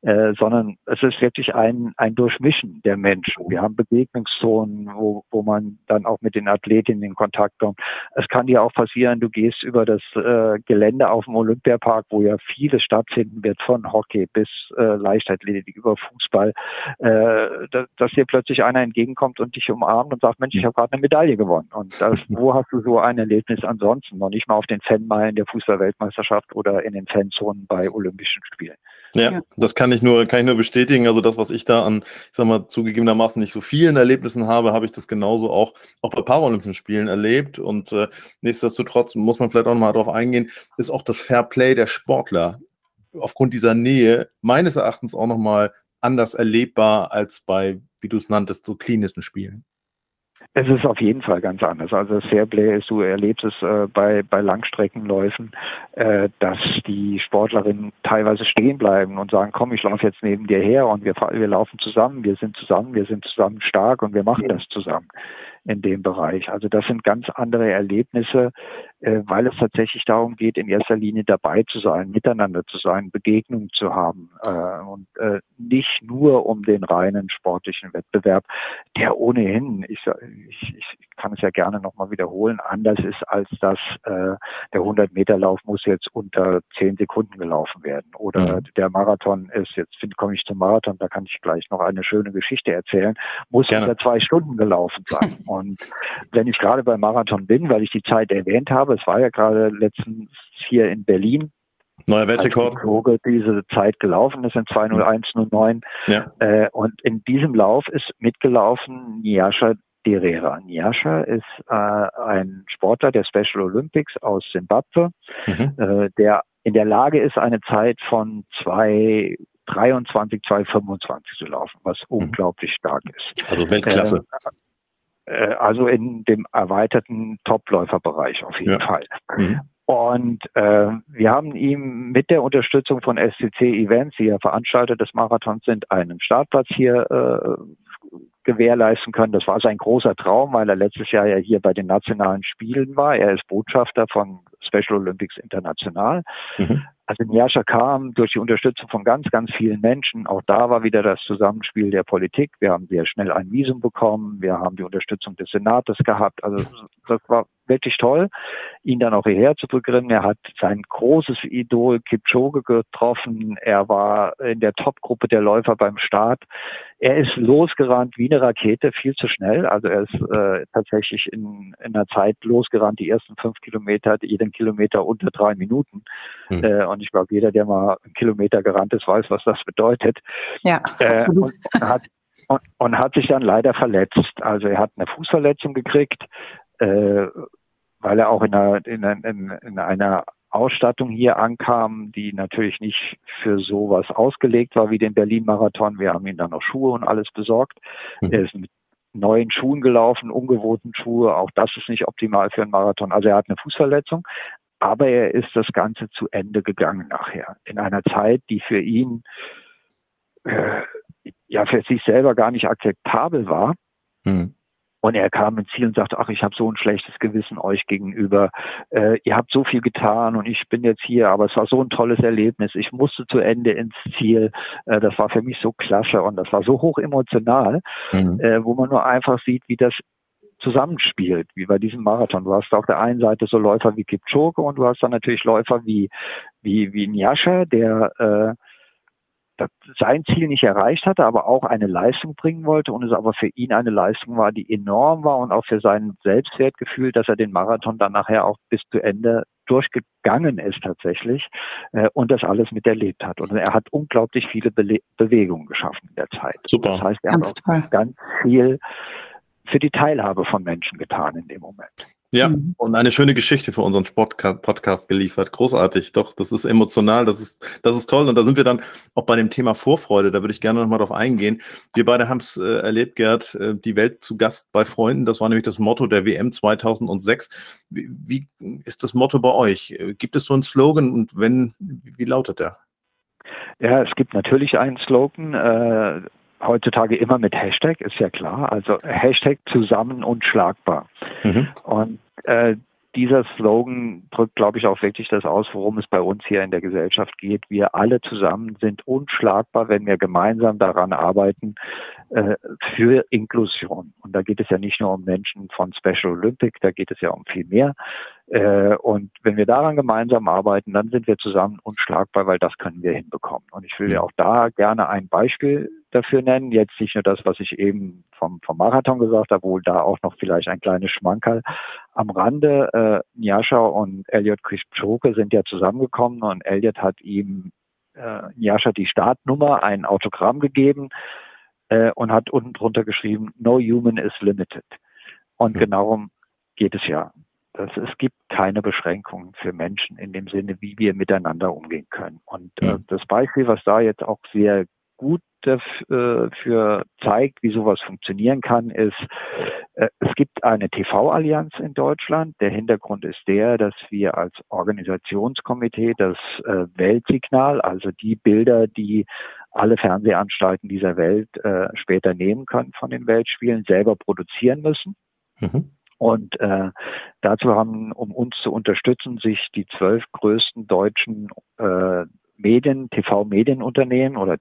Speaker 4: äh, sondern es ist wirklich ein, ein Durchmischen der Menschen. Wir haben Begegnungszonen, wo, wo man dann auch mit den Athletinnen in Kontakt kommt. Es kann dir auch passieren, du gehst über das äh, Gelände auf dem Olympiapark, wo ja vieles stattfinden wird, von Hockey bis äh, Leichtathletik über Fußball, äh, dass, dass dir plötzlich einer entgegenkommt und dich umarmt und sagt, Mensch, ich habe gerade eine Medaille gewonnen. Und das, wo hast du so ein Erlebnis ansonsten? Noch nicht mal auf den Fanmeilen der Fußballweltmeisterschaft oder in den Fan Zonen bei Olympischen Spielen.
Speaker 2: Ja, ja, das kann ich nur, kann ich nur bestätigen. Also das, was ich da an, ich sag mal, zugegebenermaßen nicht so vielen Erlebnissen habe, habe ich das genauso auch, auch bei Paralympischen Spielen erlebt. Und äh, nichtsdestotrotz muss man vielleicht auch nochmal darauf eingehen, ist auch das Fair Play der Sportler aufgrund dieser Nähe meines Erachtens auch nochmal anders erlebbar als bei, wie du es nanntest, so klinischen Spielen.
Speaker 4: Es ist auf jeden Fall ganz anders. Also das Fairplay ist, du erlebst es äh, bei, bei Langstreckenläufen, äh, dass die Sportlerinnen teilweise stehen bleiben und sagen, komm, ich laufe jetzt neben dir her und wir, wir laufen zusammen, wir sind zusammen, wir sind zusammen stark und wir machen das zusammen in dem Bereich. Also das sind ganz andere Erlebnisse, äh, weil es tatsächlich darum geht, in erster Linie dabei zu sein, miteinander zu sein, Begegnungen zu haben äh, und äh, nicht nur um den reinen sportlichen Wettbewerb, der ohnehin, ich, ich, ich kann es ja gerne nochmal wiederholen, anders ist als das, äh, der 100-Meter-Lauf muss jetzt unter 10 Sekunden gelaufen werden oder mhm. der Marathon ist, jetzt komme ich zum Marathon, da kann ich gleich noch eine schöne Geschichte erzählen, muss gerne. unter zwei Stunden gelaufen sein. und wenn ich gerade beim Marathon bin, weil ich die Zeit erwähnt habe, habe. Es war ja gerade letztens hier in Berlin.
Speaker 2: Neuer Weltrekord.
Speaker 4: Als diese Zeit gelaufen ist in 20109. Ja. Äh, und in diesem Lauf ist mitgelaufen Niasha Derera. Niasha ist äh, ein Sportler der Special Olympics aus Simbabwe, mhm. äh, der in der Lage ist, eine Zeit von zwei 223, 225 zu laufen, was mhm. unglaublich stark ist.
Speaker 2: Also Weltklasse.
Speaker 4: Äh, also in dem erweiterten Topläuferbereich auf jeden ja. Fall. Mhm. Und äh, wir haben ihm mit der Unterstützung von SCC Events, die ja Veranstalter des Marathons sind, einen Startplatz hier äh, gewährleisten können. Das war sein großer Traum, weil er letztes Jahr ja hier bei den nationalen Spielen war. Er ist Botschafter von Special Olympics International. Mhm. Also Njascha kam durch die Unterstützung von ganz, ganz vielen Menschen. Auch da war wieder das Zusammenspiel der Politik. Wir haben sehr schnell ein Visum bekommen. Wir haben die Unterstützung des Senates gehabt. Also das war wirklich toll, ihn dann auch hierher zu begründen. Er hat sein großes Idol Kipchoge getroffen. Er war in der Topgruppe der Läufer beim Start. Er ist losgerannt wie eine Rakete, viel zu schnell. Also er ist äh, tatsächlich in, in einer Zeit losgerannt, die ersten fünf Kilometer, jeden Kilometer unter drei Minuten. Mhm. Äh, und ich glaube, jeder, der mal einen Kilometer gerannt ist, weiß, was das bedeutet.
Speaker 3: Ja, äh, absolut.
Speaker 4: Und hat, und, und hat sich dann leider verletzt. Also er hat eine Fußverletzung gekriegt, äh, weil er auch in einer, in, in, in einer Ausstattung hier ankam, die natürlich nicht für sowas ausgelegt war wie den Berlin-Marathon. Wir haben ihm dann noch Schuhe und alles besorgt. Mhm. Er ist mit neuen Schuhen gelaufen, ungewohnten Schuhe. Auch das ist nicht optimal für einen Marathon. Also er hat eine Fußverletzung, aber er ist das Ganze zu Ende gegangen nachher. In einer Zeit, die für ihn äh, ja für sich selber gar nicht akzeptabel war. Mhm. Und er kam ins Ziel und sagte, ach, ich habe so ein schlechtes Gewissen euch gegenüber. Äh, ihr habt so viel getan und ich bin jetzt hier, aber es war so ein tolles Erlebnis. Ich musste zu Ende ins Ziel. Äh, das war für mich so klasse und das war so hoch emotional, mhm. äh, wo man nur einfach sieht, wie das zusammenspielt, wie bei diesem Marathon. Du hast auf der einen Seite so Läufer wie Kipchoge und du hast dann natürlich Läufer wie, wie, wie Nyasha, der äh, sein Ziel nicht erreicht hatte, aber auch eine Leistung bringen wollte und es aber für ihn eine Leistung war, die enorm war und auch für sein Selbstwertgefühl, dass er den Marathon dann nachher auch bis zu Ende durchgegangen ist tatsächlich äh, und das alles miterlebt hat. Und er hat unglaublich viele Be Bewegungen geschaffen in der Zeit.
Speaker 2: Super.
Speaker 4: Das heißt, er ganz hat auch ganz viel für die Teilhabe von Menschen getan in dem Moment.
Speaker 2: Ja, mhm. und eine schöne Geschichte für unseren Sport-Podcast geliefert. Großartig, doch, das ist emotional, das ist, das ist toll. Und da sind wir dann auch bei dem Thema Vorfreude, da würde ich gerne nochmal drauf eingehen. Wir beide haben es äh, erlebt, Gerd, äh, die Welt zu Gast bei Freunden, das war nämlich das Motto der WM 2006. Wie, wie ist das Motto bei euch? Gibt es so einen Slogan und wenn, wie lautet der?
Speaker 4: Ja, es gibt natürlich einen Slogan, äh, heutzutage immer mit Hashtag, ist ja klar. Also Hashtag zusammen unschlagbar. Mhm. Und äh, dieser Slogan drückt, glaube ich, auch wirklich das aus, worum es bei uns hier in der Gesellschaft geht. Wir alle zusammen sind unschlagbar, wenn wir gemeinsam daran arbeiten äh, für Inklusion. Und da geht es ja nicht nur um Menschen von Special Olympic, da geht es ja um viel mehr. Äh, und wenn wir daran gemeinsam arbeiten, dann sind wir zusammen unschlagbar, weil das können wir hinbekommen. Und ich will ja auch da gerne ein Beispiel dafür nennen. Jetzt nicht nur das, was ich eben vom, vom Marathon gesagt habe, wohl da auch noch vielleicht ein kleines Schmankerl am Rande. Äh, Nyasha und Elliot Kipchoge sind ja zusammengekommen und Elliot hat ihm äh, Nyasha die Startnummer, ein Autogramm gegeben äh, und hat unten drunter geschrieben, No human is limited. Und mhm. genau darum geht es ja dass es gibt keine Beschränkungen für Menschen in dem Sinne, wie wir miteinander umgehen können. Und äh, mhm. das Beispiel, was da jetzt auch sehr gut dafür äh, zeigt, wie sowas funktionieren kann, ist, äh, es gibt eine TV-Allianz in Deutschland. Der Hintergrund ist der, dass wir als Organisationskomitee das äh, Weltsignal, also die Bilder, die alle Fernsehanstalten dieser Welt später nehmen können von den Weltspielen, selber produzieren müssen. Mhm. Und äh, dazu haben, um uns zu unterstützen, sich die zwölf größten deutschen äh, Medien, TV-Medienunternehmen oder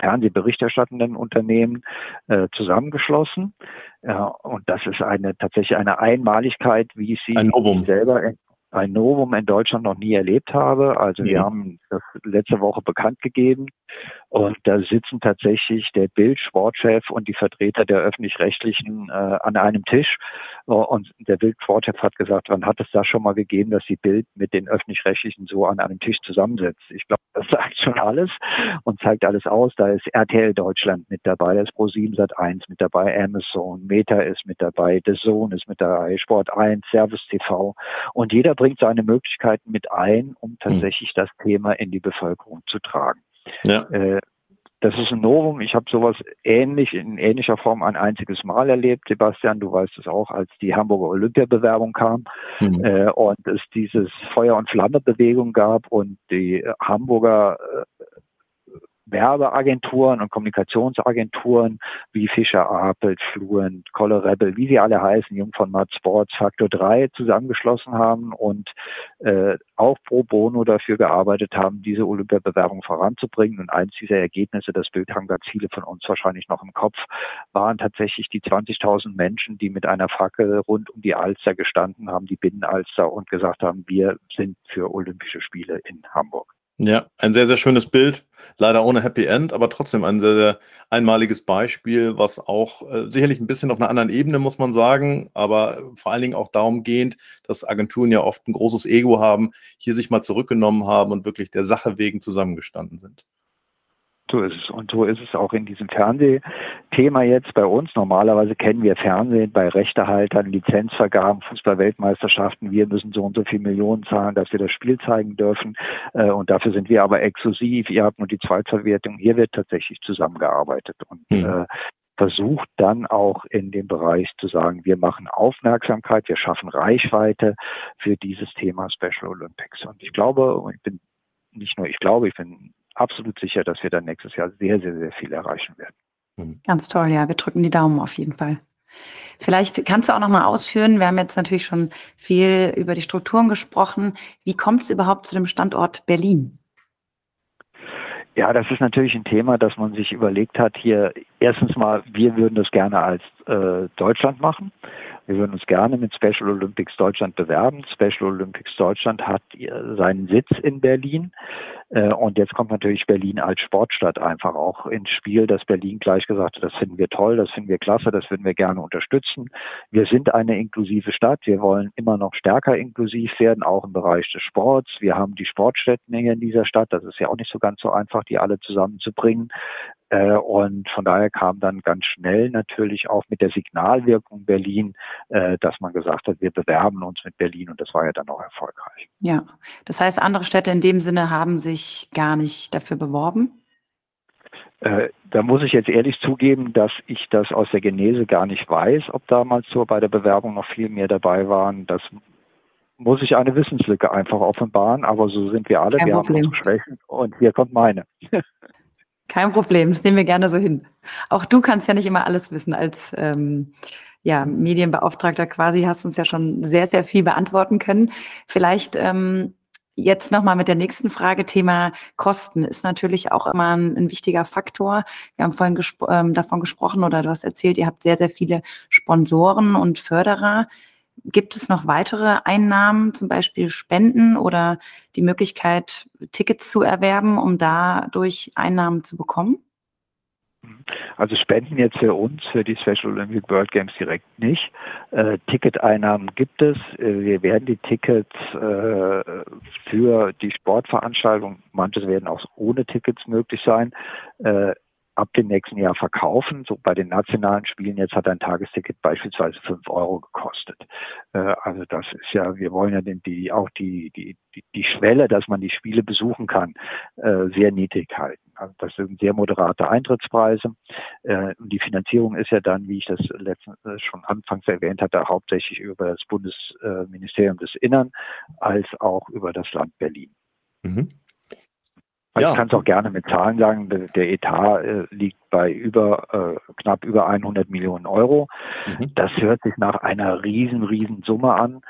Speaker 4: Fernsehberichterstattenden Unternehmen äh, zusammengeschlossen. Ja, und das ist eine tatsächlich eine Einmaligkeit, wie ich sie selber ein Novum in Deutschland noch nie erlebt habe. Also ja. wir haben das letzte Woche bekannt gegeben und da sitzen tatsächlich der Bild-Sportchef und die Vertreter der öffentlich-rechtlichen äh, an einem Tisch. Und der Bild-Sportchef hat gesagt, wann hat es da schon mal gegeben, dass die Bild mit den öffentlich-rechtlichen so an einem Tisch zusammensetzt? Ich glaube, das sagt schon alles und zeigt alles aus. Da ist RTL Deutschland mit dabei, da ist Pro7 Sat 1 mit dabei, Amazon, Meta ist mit dabei, The Zone ist mit dabei, Sport 1, Service TV und jeder bringt seine Möglichkeiten mit ein, um tatsächlich das Thema in die Bevölkerung zu tragen. Ja. Äh, das ist ein Novum. Ich habe sowas ähnlich, in ähnlicher Form ein einziges Mal erlebt. Sebastian, du weißt es auch, als die Hamburger Olympiabewerbung kam mhm. äh, und es dieses Feuer- und Flamme-Bewegung gab und die Hamburger äh, Werbeagenturen und Kommunikationsagenturen wie Fischer Apelt, Fluent, Color Rebel, wie sie alle heißen, Jung von Mad Sports, Faktor 3 zusammengeschlossen haben und äh, auch pro bono dafür gearbeitet haben, diese Olympiabewerbung voranzubringen. Und eins dieser Ergebnisse, das Bild haben ganz viele von uns wahrscheinlich noch im Kopf, waren tatsächlich die 20.000 Menschen, die mit einer Fackel rund um die Alster gestanden haben, die Binnenalster und gesagt haben, wir sind für Olympische Spiele in Hamburg.
Speaker 2: Ja, ein sehr, sehr schönes Bild. Leider ohne Happy End, aber trotzdem ein sehr, sehr einmaliges Beispiel, was auch äh, sicherlich ein bisschen auf einer anderen Ebene, muss man sagen, aber vor allen Dingen auch darum gehend, dass Agenturen ja oft ein großes Ego haben, hier sich mal zurückgenommen haben und wirklich der Sache wegen zusammengestanden sind.
Speaker 4: So ist es. Und so ist es auch in diesem Fernsehthema jetzt bei uns. Normalerweise kennen wir Fernsehen bei Rechtehaltern, Lizenzvergaben, Fußballweltmeisterschaften. Wir müssen so und so viel Millionen zahlen, dass wir das Spiel zeigen dürfen. Äh, und dafür sind wir aber exklusiv. Ihr habt nur die Zweitverwertung. Hier wird tatsächlich zusammengearbeitet und mhm. versucht dann auch in dem Bereich zu sagen, wir machen Aufmerksamkeit, wir schaffen Reichweite für dieses Thema Special Olympics. Und ich glaube, ich bin nicht nur ich glaube, ich bin absolut sicher, dass wir dann nächstes Jahr sehr, sehr, sehr viel erreichen werden.
Speaker 3: Mhm. Ganz toll, ja. Wir drücken die Daumen auf jeden Fall. Vielleicht kannst du auch noch mal ausführen, wir haben jetzt natürlich schon viel über die Strukturen gesprochen. Wie kommt es überhaupt zu dem Standort Berlin?
Speaker 4: Ja, das ist natürlich ein Thema, das man sich überlegt hat. Hier erstens mal, wir würden das gerne als äh, Deutschland machen. Wir würden uns gerne mit Special Olympics Deutschland bewerben. Special Olympics Deutschland hat seinen Sitz in Berlin. Äh, und jetzt kommt natürlich Berlin als Sportstadt einfach auch ins Spiel, dass Berlin gleich gesagt hat, das finden wir toll, das finden wir klasse, das würden wir gerne unterstützen. Wir sind eine inklusive Stadt. Wir wollen immer noch stärker inklusiv werden, auch im Bereich des Sports. Wir haben die Sportstätten hier in dieser Stadt. Das ist ja auch nicht so ganz so einfach, die alle zusammenzubringen. Äh, und von daher kam dann ganz schnell natürlich auch mit der Signalwirkung Berlin, äh, dass man gesagt hat, wir bewerben uns mit Berlin und das war ja dann auch erfolgreich.
Speaker 3: Ja, das heißt, andere Städte in dem Sinne haben sich gar nicht dafür beworben?
Speaker 4: Äh, da muss ich jetzt ehrlich zugeben, dass ich das aus der Genese gar nicht weiß, ob damals so bei der Bewerbung noch viel mehr dabei waren. Das muss ich eine Wissenslücke einfach offenbaren, aber so sind wir alle. Kein wir Problem. haben unsere Schwächen und hier kommt meine.
Speaker 3: Kein Problem, das nehmen wir gerne so hin. Auch du kannst ja nicht immer alles wissen. Als ähm, ja, Medienbeauftragter quasi hast uns ja schon sehr, sehr viel beantworten können. Vielleicht ähm, jetzt nochmal mit der nächsten Frage. Thema Kosten ist natürlich auch immer ein, ein wichtiger Faktor. Wir haben vorhin gespro ähm, davon gesprochen oder du hast erzählt, ihr habt sehr, sehr viele Sponsoren und Förderer. Gibt es noch weitere Einnahmen, zum Beispiel Spenden oder die Möglichkeit, Tickets zu erwerben, um dadurch Einnahmen zu bekommen?
Speaker 4: Also Spenden jetzt für uns, für die Special Olympic World Games direkt nicht. Äh, Ticketeinnahmen gibt es. Äh, wir werden die Tickets äh, für die Sportveranstaltung, manches werden auch ohne Tickets möglich sein, äh, ab dem nächsten Jahr verkaufen. So bei den nationalen Spielen jetzt hat ein Tagesticket beispielsweise fünf Euro gekostet. Äh, also das ist ja, wir wollen ja den, die, auch die, die, die, Schwelle, dass man die Spiele besuchen kann, äh, sehr niedrig halten. Also das sind sehr moderate Eintrittspreise. Äh, und die Finanzierung ist ja dann, wie ich das letztens äh, schon anfangs erwähnt hatte, hauptsächlich über das Bundesministerium des Innern als auch über das Land Berlin. Mhm. Also ja. Ich kann es auch gerne mit Zahlen sagen. Der Etat äh, liegt bei über äh, knapp über 100 Millionen Euro. Mhm. Das hört sich nach einer riesen, riesen Summe an,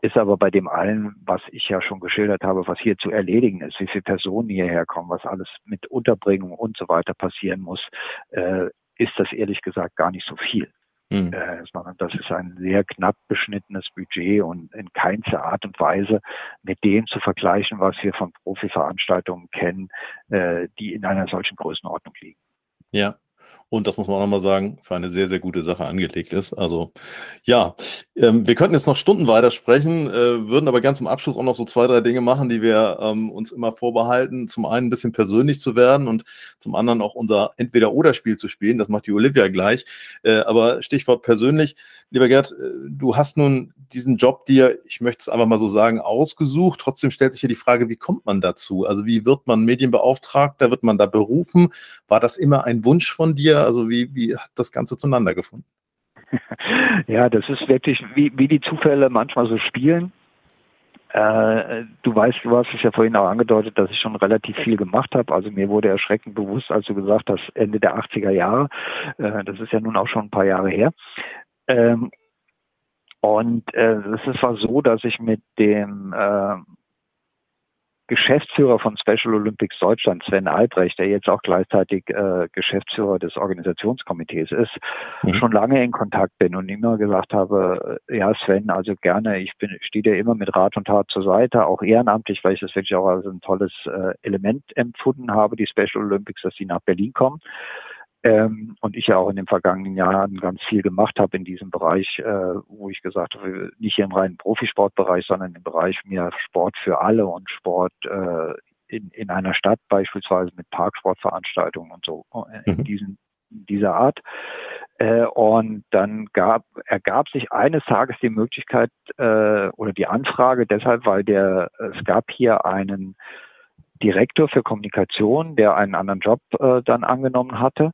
Speaker 4: ist aber bei dem allen, was ich ja schon geschildert habe, was hier zu erledigen ist, wie viele Personen hierher kommen, was alles mit Unterbringung und so weiter passieren muss, äh, ist das ehrlich gesagt gar nicht so viel. Mhm. Äh, sondern das ist ein sehr knapp beschnittenes Budget und in keinster Art und Weise mit dem zu vergleichen, was wir von Profiveranstaltungen kennen, äh, die in einer solchen Größenordnung liegen.
Speaker 2: Ja. Und das muss man auch nochmal sagen, für eine sehr, sehr gute Sache angelegt ist. Also ja, ähm, wir könnten jetzt noch Stunden weitersprechen, äh, würden aber ganz zum Abschluss auch noch so zwei, drei Dinge machen, die wir ähm, uns immer vorbehalten. Zum einen ein bisschen persönlich zu werden und zum anderen auch unser Entweder-Oder-Spiel zu spielen. Das macht die Olivia gleich. Äh, aber Stichwort persönlich, lieber Gerd, äh, du hast nun diesen Job dir, ich möchte es einfach mal so sagen, ausgesucht. Trotzdem stellt sich hier die Frage, wie kommt man dazu? Also wie wird man Medienbeauftragter? Wird man da berufen? War das immer ein Wunsch von dir? Also wie, wie hat das Ganze zueinander gefunden?
Speaker 4: Ja, das ist wirklich, wie, wie die Zufälle manchmal so spielen. Äh, du weißt, du hast es ja vorhin auch angedeutet, dass ich schon relativ viel gemacht habe. Also mir wurde erschreckend bewusst, als du gesagt hast, Ende der 80er Jahre. Äh, das ist ja nun auch schon ein paar Jahre her. Ähm, und äh, es war so, dass ich mit dem äh, Geschäftsführer von Special Olympics Deutschland, Sven Albrecht, der jetzt auch gleichzeitig äh, Geschäftsführer des Organisationskomitees ist, mhm. schon lange in Kontakt bin und immer gesagt habe, äh, ja Sven, also gerne, ich bin, stehe dir immer mit Rat und Tat zur Seite, auch ehrenamtlich, weil ich das wirklich auch als ein tolles äh, Element empfunden habe, die Special Olympics, dass sie nach Berlin kommen. Ähm, und ich ja auch in den vergangenen Jahren ganz viel gemacht habe in diesem Bereich, äh, wo ich gesagt habe, nicht hier im reinen Profisportbereich, sondern im Bereich mehr Sport für alle und Sport äh, in, in einer Stadt beispielsweise mit Parksportveranstaltungen und so äh, in mhm. diesen dieser Art. Äh, und dann gab, ergab sich eines Tages die Möglichkeit äh, oder die Anfrage deshalb, weil der, es gab hier einen Direktor für Kommunikation, der einen anderen Job äh, dann angenommen hatte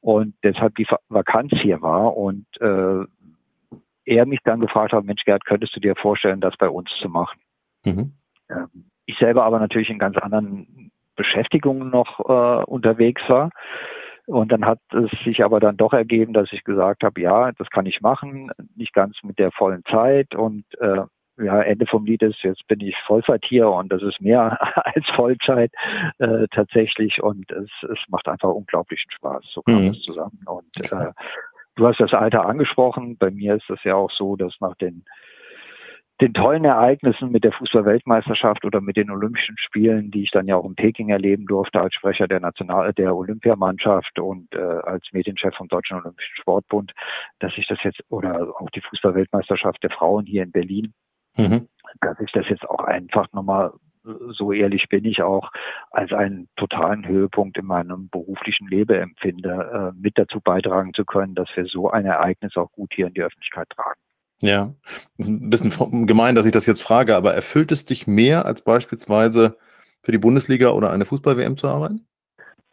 Speaker 4: und deshalb die Vakanz hier war und äh, er mich dann gefragt hat, Mensch Gerd, könntest du dir vorstellen, das bei uns zu machen? Mhm. Ähm, ich selber aber natürlich in ganz anderen Beschäftigungen noch äh, unterwegs war. Und dann hat es sich aber dann doch ergeben, dass ich gesagt habe, ja, das kann ich machen, nicht ganz mit der vollen Zeit und äh, ja, Ende vom Lied ist, jetzt bin ich Vollzeit hier und das ist mehr als Vollzeit äh, tatsächlich und es, es macht einfach unglaublichen Spaß. So kam mhm. es zusammen. Und äh, du hast das Alter angesprochen. Bei mir ist das ja auch so, dass nach den den tollen Ereignissen mit der Fußball-Weltmeisterschaft oder mit den Olympischen Spielen, die ich dann ja auch in Peking erleben durfte als Sprecher der National der Olympiamannschaft und äh, als Medienchef vom Deutschen Olympischen Sportbund, dass ich das jetzt oder auch die Fußball-Weltmeisterschaft der Frauen hier in Berlin, mhm. dass ich das jetzt auch einfach nochmal, so ehrlich bin ich auch, als einen totalen Höhepunkt in meinem beruflichen Leben empfinde, äh, mit dazu beitragen zu können, dass wir so ein Ereignis auch gut hier in die Öffentlichkeit tragen.
Speaker 2: Ja, ist ein bisschen gemein, dass ich das jetzt frage, aber erfüllt es dich mehr, als beispielsweise für die Bundesliga oder eine Fußball-WM zu arbeiten?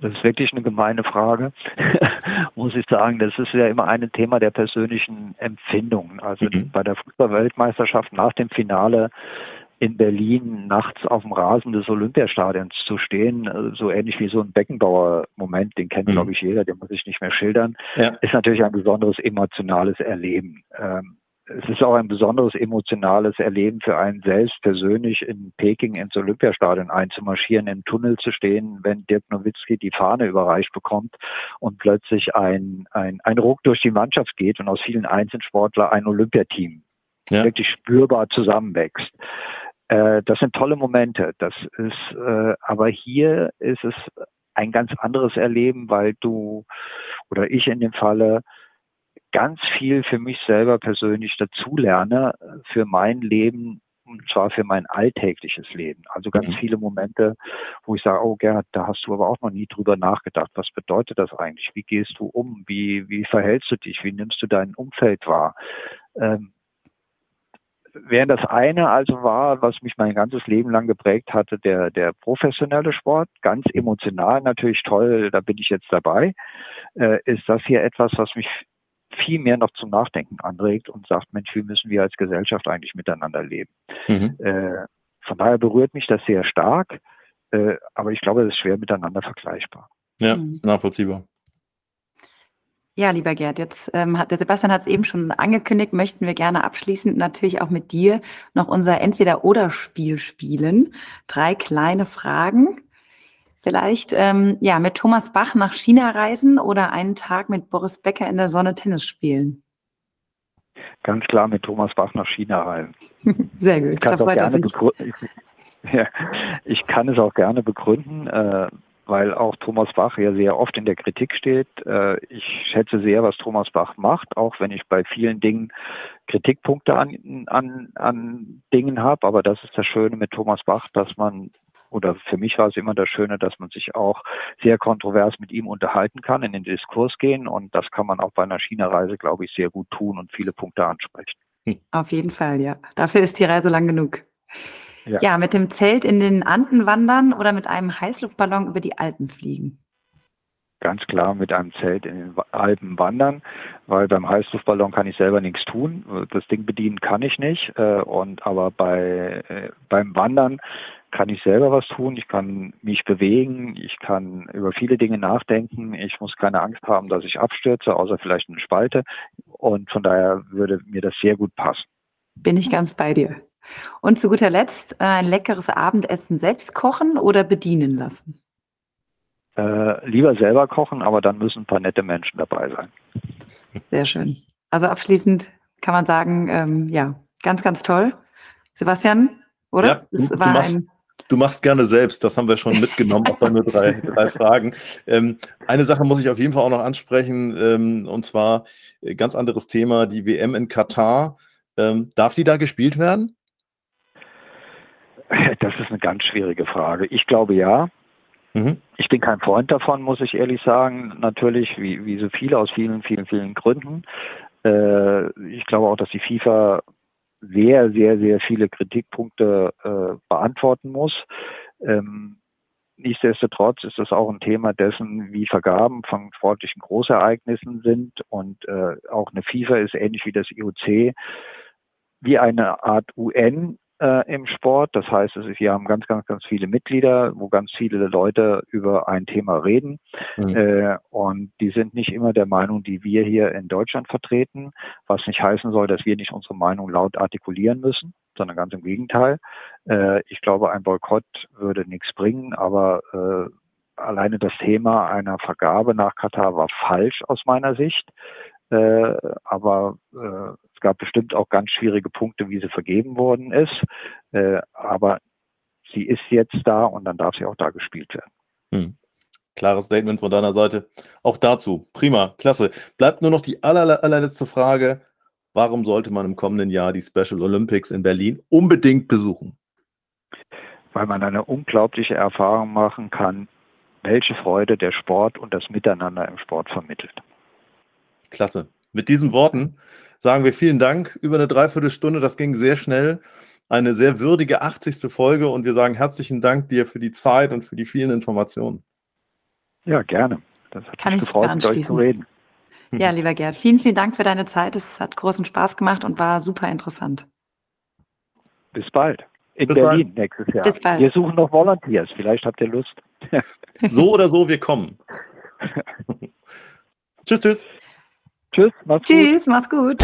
Speaker 4: Das ist wirklich eine gemeine Frage, muss ich sagen. Das ist ja immer ein Thema der persönlichen Empfindungen. Also mhm. bei der Fußball-Weltmeisterschaft nach dem Finale in Berlin nachts auf dem Rasen des Olympiastadions zu stehen, äh, so ähnlich wie so ein Beckenbauer-Moment, den kennt, mhm. glaube ich, jeder, den muss ich nicht mehr schildern, ja. ist natürlich ein besonderes emotionales Erleben. Ähm, es ist auch ein besonderes emotionales Erleben für einen selbst persönlich in Peking ins Olympiastadion einzumarschieren, im Tunnel zu stehen, wenn Dirk Nowitzki die Fahne überreicht bekommt und plötzlich ein, ein, ein Ruck durch die Mannschaft geht und aus vielen Einzelsportler ein Olympiateam ja. wirklich spürbar zusammenwächst. Äh, das sind tolle Momente. Das ist, äh, aber hier ist es ein ganz anderes Erleben, weil du oder ich in dem Falle ganz viel für mich selber persönlich dazulerne für mein Leben und zwar für mein alltägliches Leben. Also ganz mhm. viele Momente, wo ich sage, oh Gerhard, da hast du aber auch noch nie drüber nachgedacht. Was bedeutet das eigentlich? Wie gehst du um? Wie, wie verhältst du dich? Wie nimmst du dein Umfeld wahr? Ähm, während das eine also war, was mich mein ganzes Leben lang geprägt hatte, der, der professionelle Sport, ganz emotional natürlich toll, da bin ich jetzt dabei, äh, ist das hier etwas, was mich viel mehr noch zum Nachdenken anregt und sagt, Mensch, wie müssen wir als Gesellschaft eigentlich miteinander leben? Mhm. Äh, von daher berührt mich das sehr stark, äh, aber ich glaube, es ist schwer miteinander vergleichbar.
Speaker 2: Ja, mhm. nachvollziehbar.
Speaker 3: Ja, lieber Gerd, jetzt ähm, hat der Sebastian hat es eben schon angekündigt, möchten wir gerne abschließend natürlich auch mit dir noch unser Entweder-Oder-Spiel spielen. Drei kleine Fragen. Vielleicht ähm, ja mit Thomas Bach nach China reisen oder einen Tag mit Boris Becker in der Sonne Tennis spielen.
Speaker 4: Ganz klar mit Thomas Bach nach China reisen.
Speaker 3: Sehr gut.
Speaker 4: Ich kann, auch gerne ja, ich kann es auch gerne begründen. Äh, weil auch Thomas Bach ja sehr oft in der Kritik steht. Äh, ich schätze sehr, was Thomas Bach macht, auch wenn ich bei vielen Dingen Kritikpunkte an, an, an Dingen habe. Aber das ist das Schöne mit Thomas Bach, dass man oder für mich war es immer das Schöne, dass man sich auch sehr kontrovers mit ihm unterhalten kann, in den Diskurs gehen und das kann man auch bei einer China-Reise, glaube ich, sehr gut tun und viele Punkte ansprechen.
Speaker 3: Auf jeden Fall, ja. Dafür ist die Reise lang genug. Ja. ja, mit dem Zelt in den Anden wandern oder mit einem Heißluftballon über die Alpen fliegen?
Speaker 4: Ganz klar mit einem Zelt in den Alpen wandern, weil beim Heißluftballon kann ich selber nichts tun. Das Ding bedienen kann ich nicht. Äh, und aber bei äh, beim Wandern kann ich selber was tun. Ich kann mich bewegen. Ich kann über viele Dinge nachdenken. Ich muss keine Angst haben, dass ich abstürze, außer vielleicht eine Spalte. Und von daher würde mir das sehr gut passen.
Speaker 3: Bin ich ganz bei dir. Und zu guter Letzt äh, ein leckeres Abendessen selbst kochen oder bedienen lassen?
Speaker 4: Äh, lieber selber kochen, aber dann müssen ein paar nette Menschen dabei sein.
Speaker 3: Sehr schön. Also abschließend kann man sagen, ähm, ja, ganz, ganz toll. Sebastian, oder? Ja,
Speaker 2: du, du, machst, du, machst, gerne selbst, das haben wir schon mitgenommen, auch bei nur drei, drei Fragen. Ähm, eine Sache muss ich auf jeden Fall auch noch ansprechen, ähm, und zwar äh, ganz anderes Thema, die WM in Katar. Ähm, darf die da gespielt werden?
Speaker 4: Das ist eine ganz schwierige Frage. Ich glaube ja. Mhm. Ich bin kein Freund davon, muss ich ehrlich sagen. Natürlich, wie, wie so viele aus vielen, vielen, vielen Gründen. Äh, ich glaube auch, dass die FIFA sehr, sehr, sehr viele Kritikpunkte äh, beantworten muss. Ähm, nichtsdestotrotz ist das auch ein Thema dessen, wie Vergaben von sportlichen Großereignissen sind. Und äh, auch eine FIFA ist ähnlich wie das IOC wie eine Art UN äh, im Sport. Das heißt, es ist, wir haben ganz, ganz, ganz viele Mitglieder, wo ganz viele Leute über ein Thema reden. Mhm. Äh, und die sind nicht immer der Meinung, die wir hier in Deutschland vertreten, was nicht heißen soll, dass wir nicht unsere Meinung laut artikulieren müssen, sondern ganz im Gegenteil. Äh, ich glaube, ein Boykott würde nichts bringen, aber äh, alleine das Thema einer Vergabe nach Katar war falsch aus meiner Sicht. Äh, aber äh, es gab bestimmt auch ganz schwierige Punkte, wie sie vergeben worden ist. Äh, aber sie ist jetzt da und dann darf sie auch da gespielt werden. Hm.
Speaker 2: Klares Statement von deiner Seite. Auch dazu. Prima, klasse. Bleibt nur noch die aller, allerletzte Frage. Warum sollte man im kommenden Jahr die Special Olympics in Berlin unbedingt besuchen?
Speaker 4: Weil man eine unglaubliche Erfahrung machen kann, welche Freude der Sport und das Miteinander im Sport vermittelt.
Speaker 2: Klasse. Mit diesen Worten sagen wir vielen Dank. Über eine Dreiviertelstunde, das ging sehr schnell. Eine sehr würdige 80. Folge und wir sagen herzlichen Dank dir für die Zeit und für die vielen Informationen.
Speaker 4: Ja, gerne. Das hat Kann mich gefreut, mit euch zu reden.
Speaker 3: Ja, lieber Gerd, vielen, vielen Dank für deine Zeit. Es hat großen Spaß gemacht und war super interessant.
Speaker 4: Bis bald. In Bis Berlin bald. nächstes Jahr. Bis bald. Wir suchen noch Volunteers. Vielleicht habt ihr Lust.
Speaker 2: so oder so, wir kommen. tschüss, tschüss.
Speaker 3: Tschüss, mach's Tschüss, gut. mach's gut.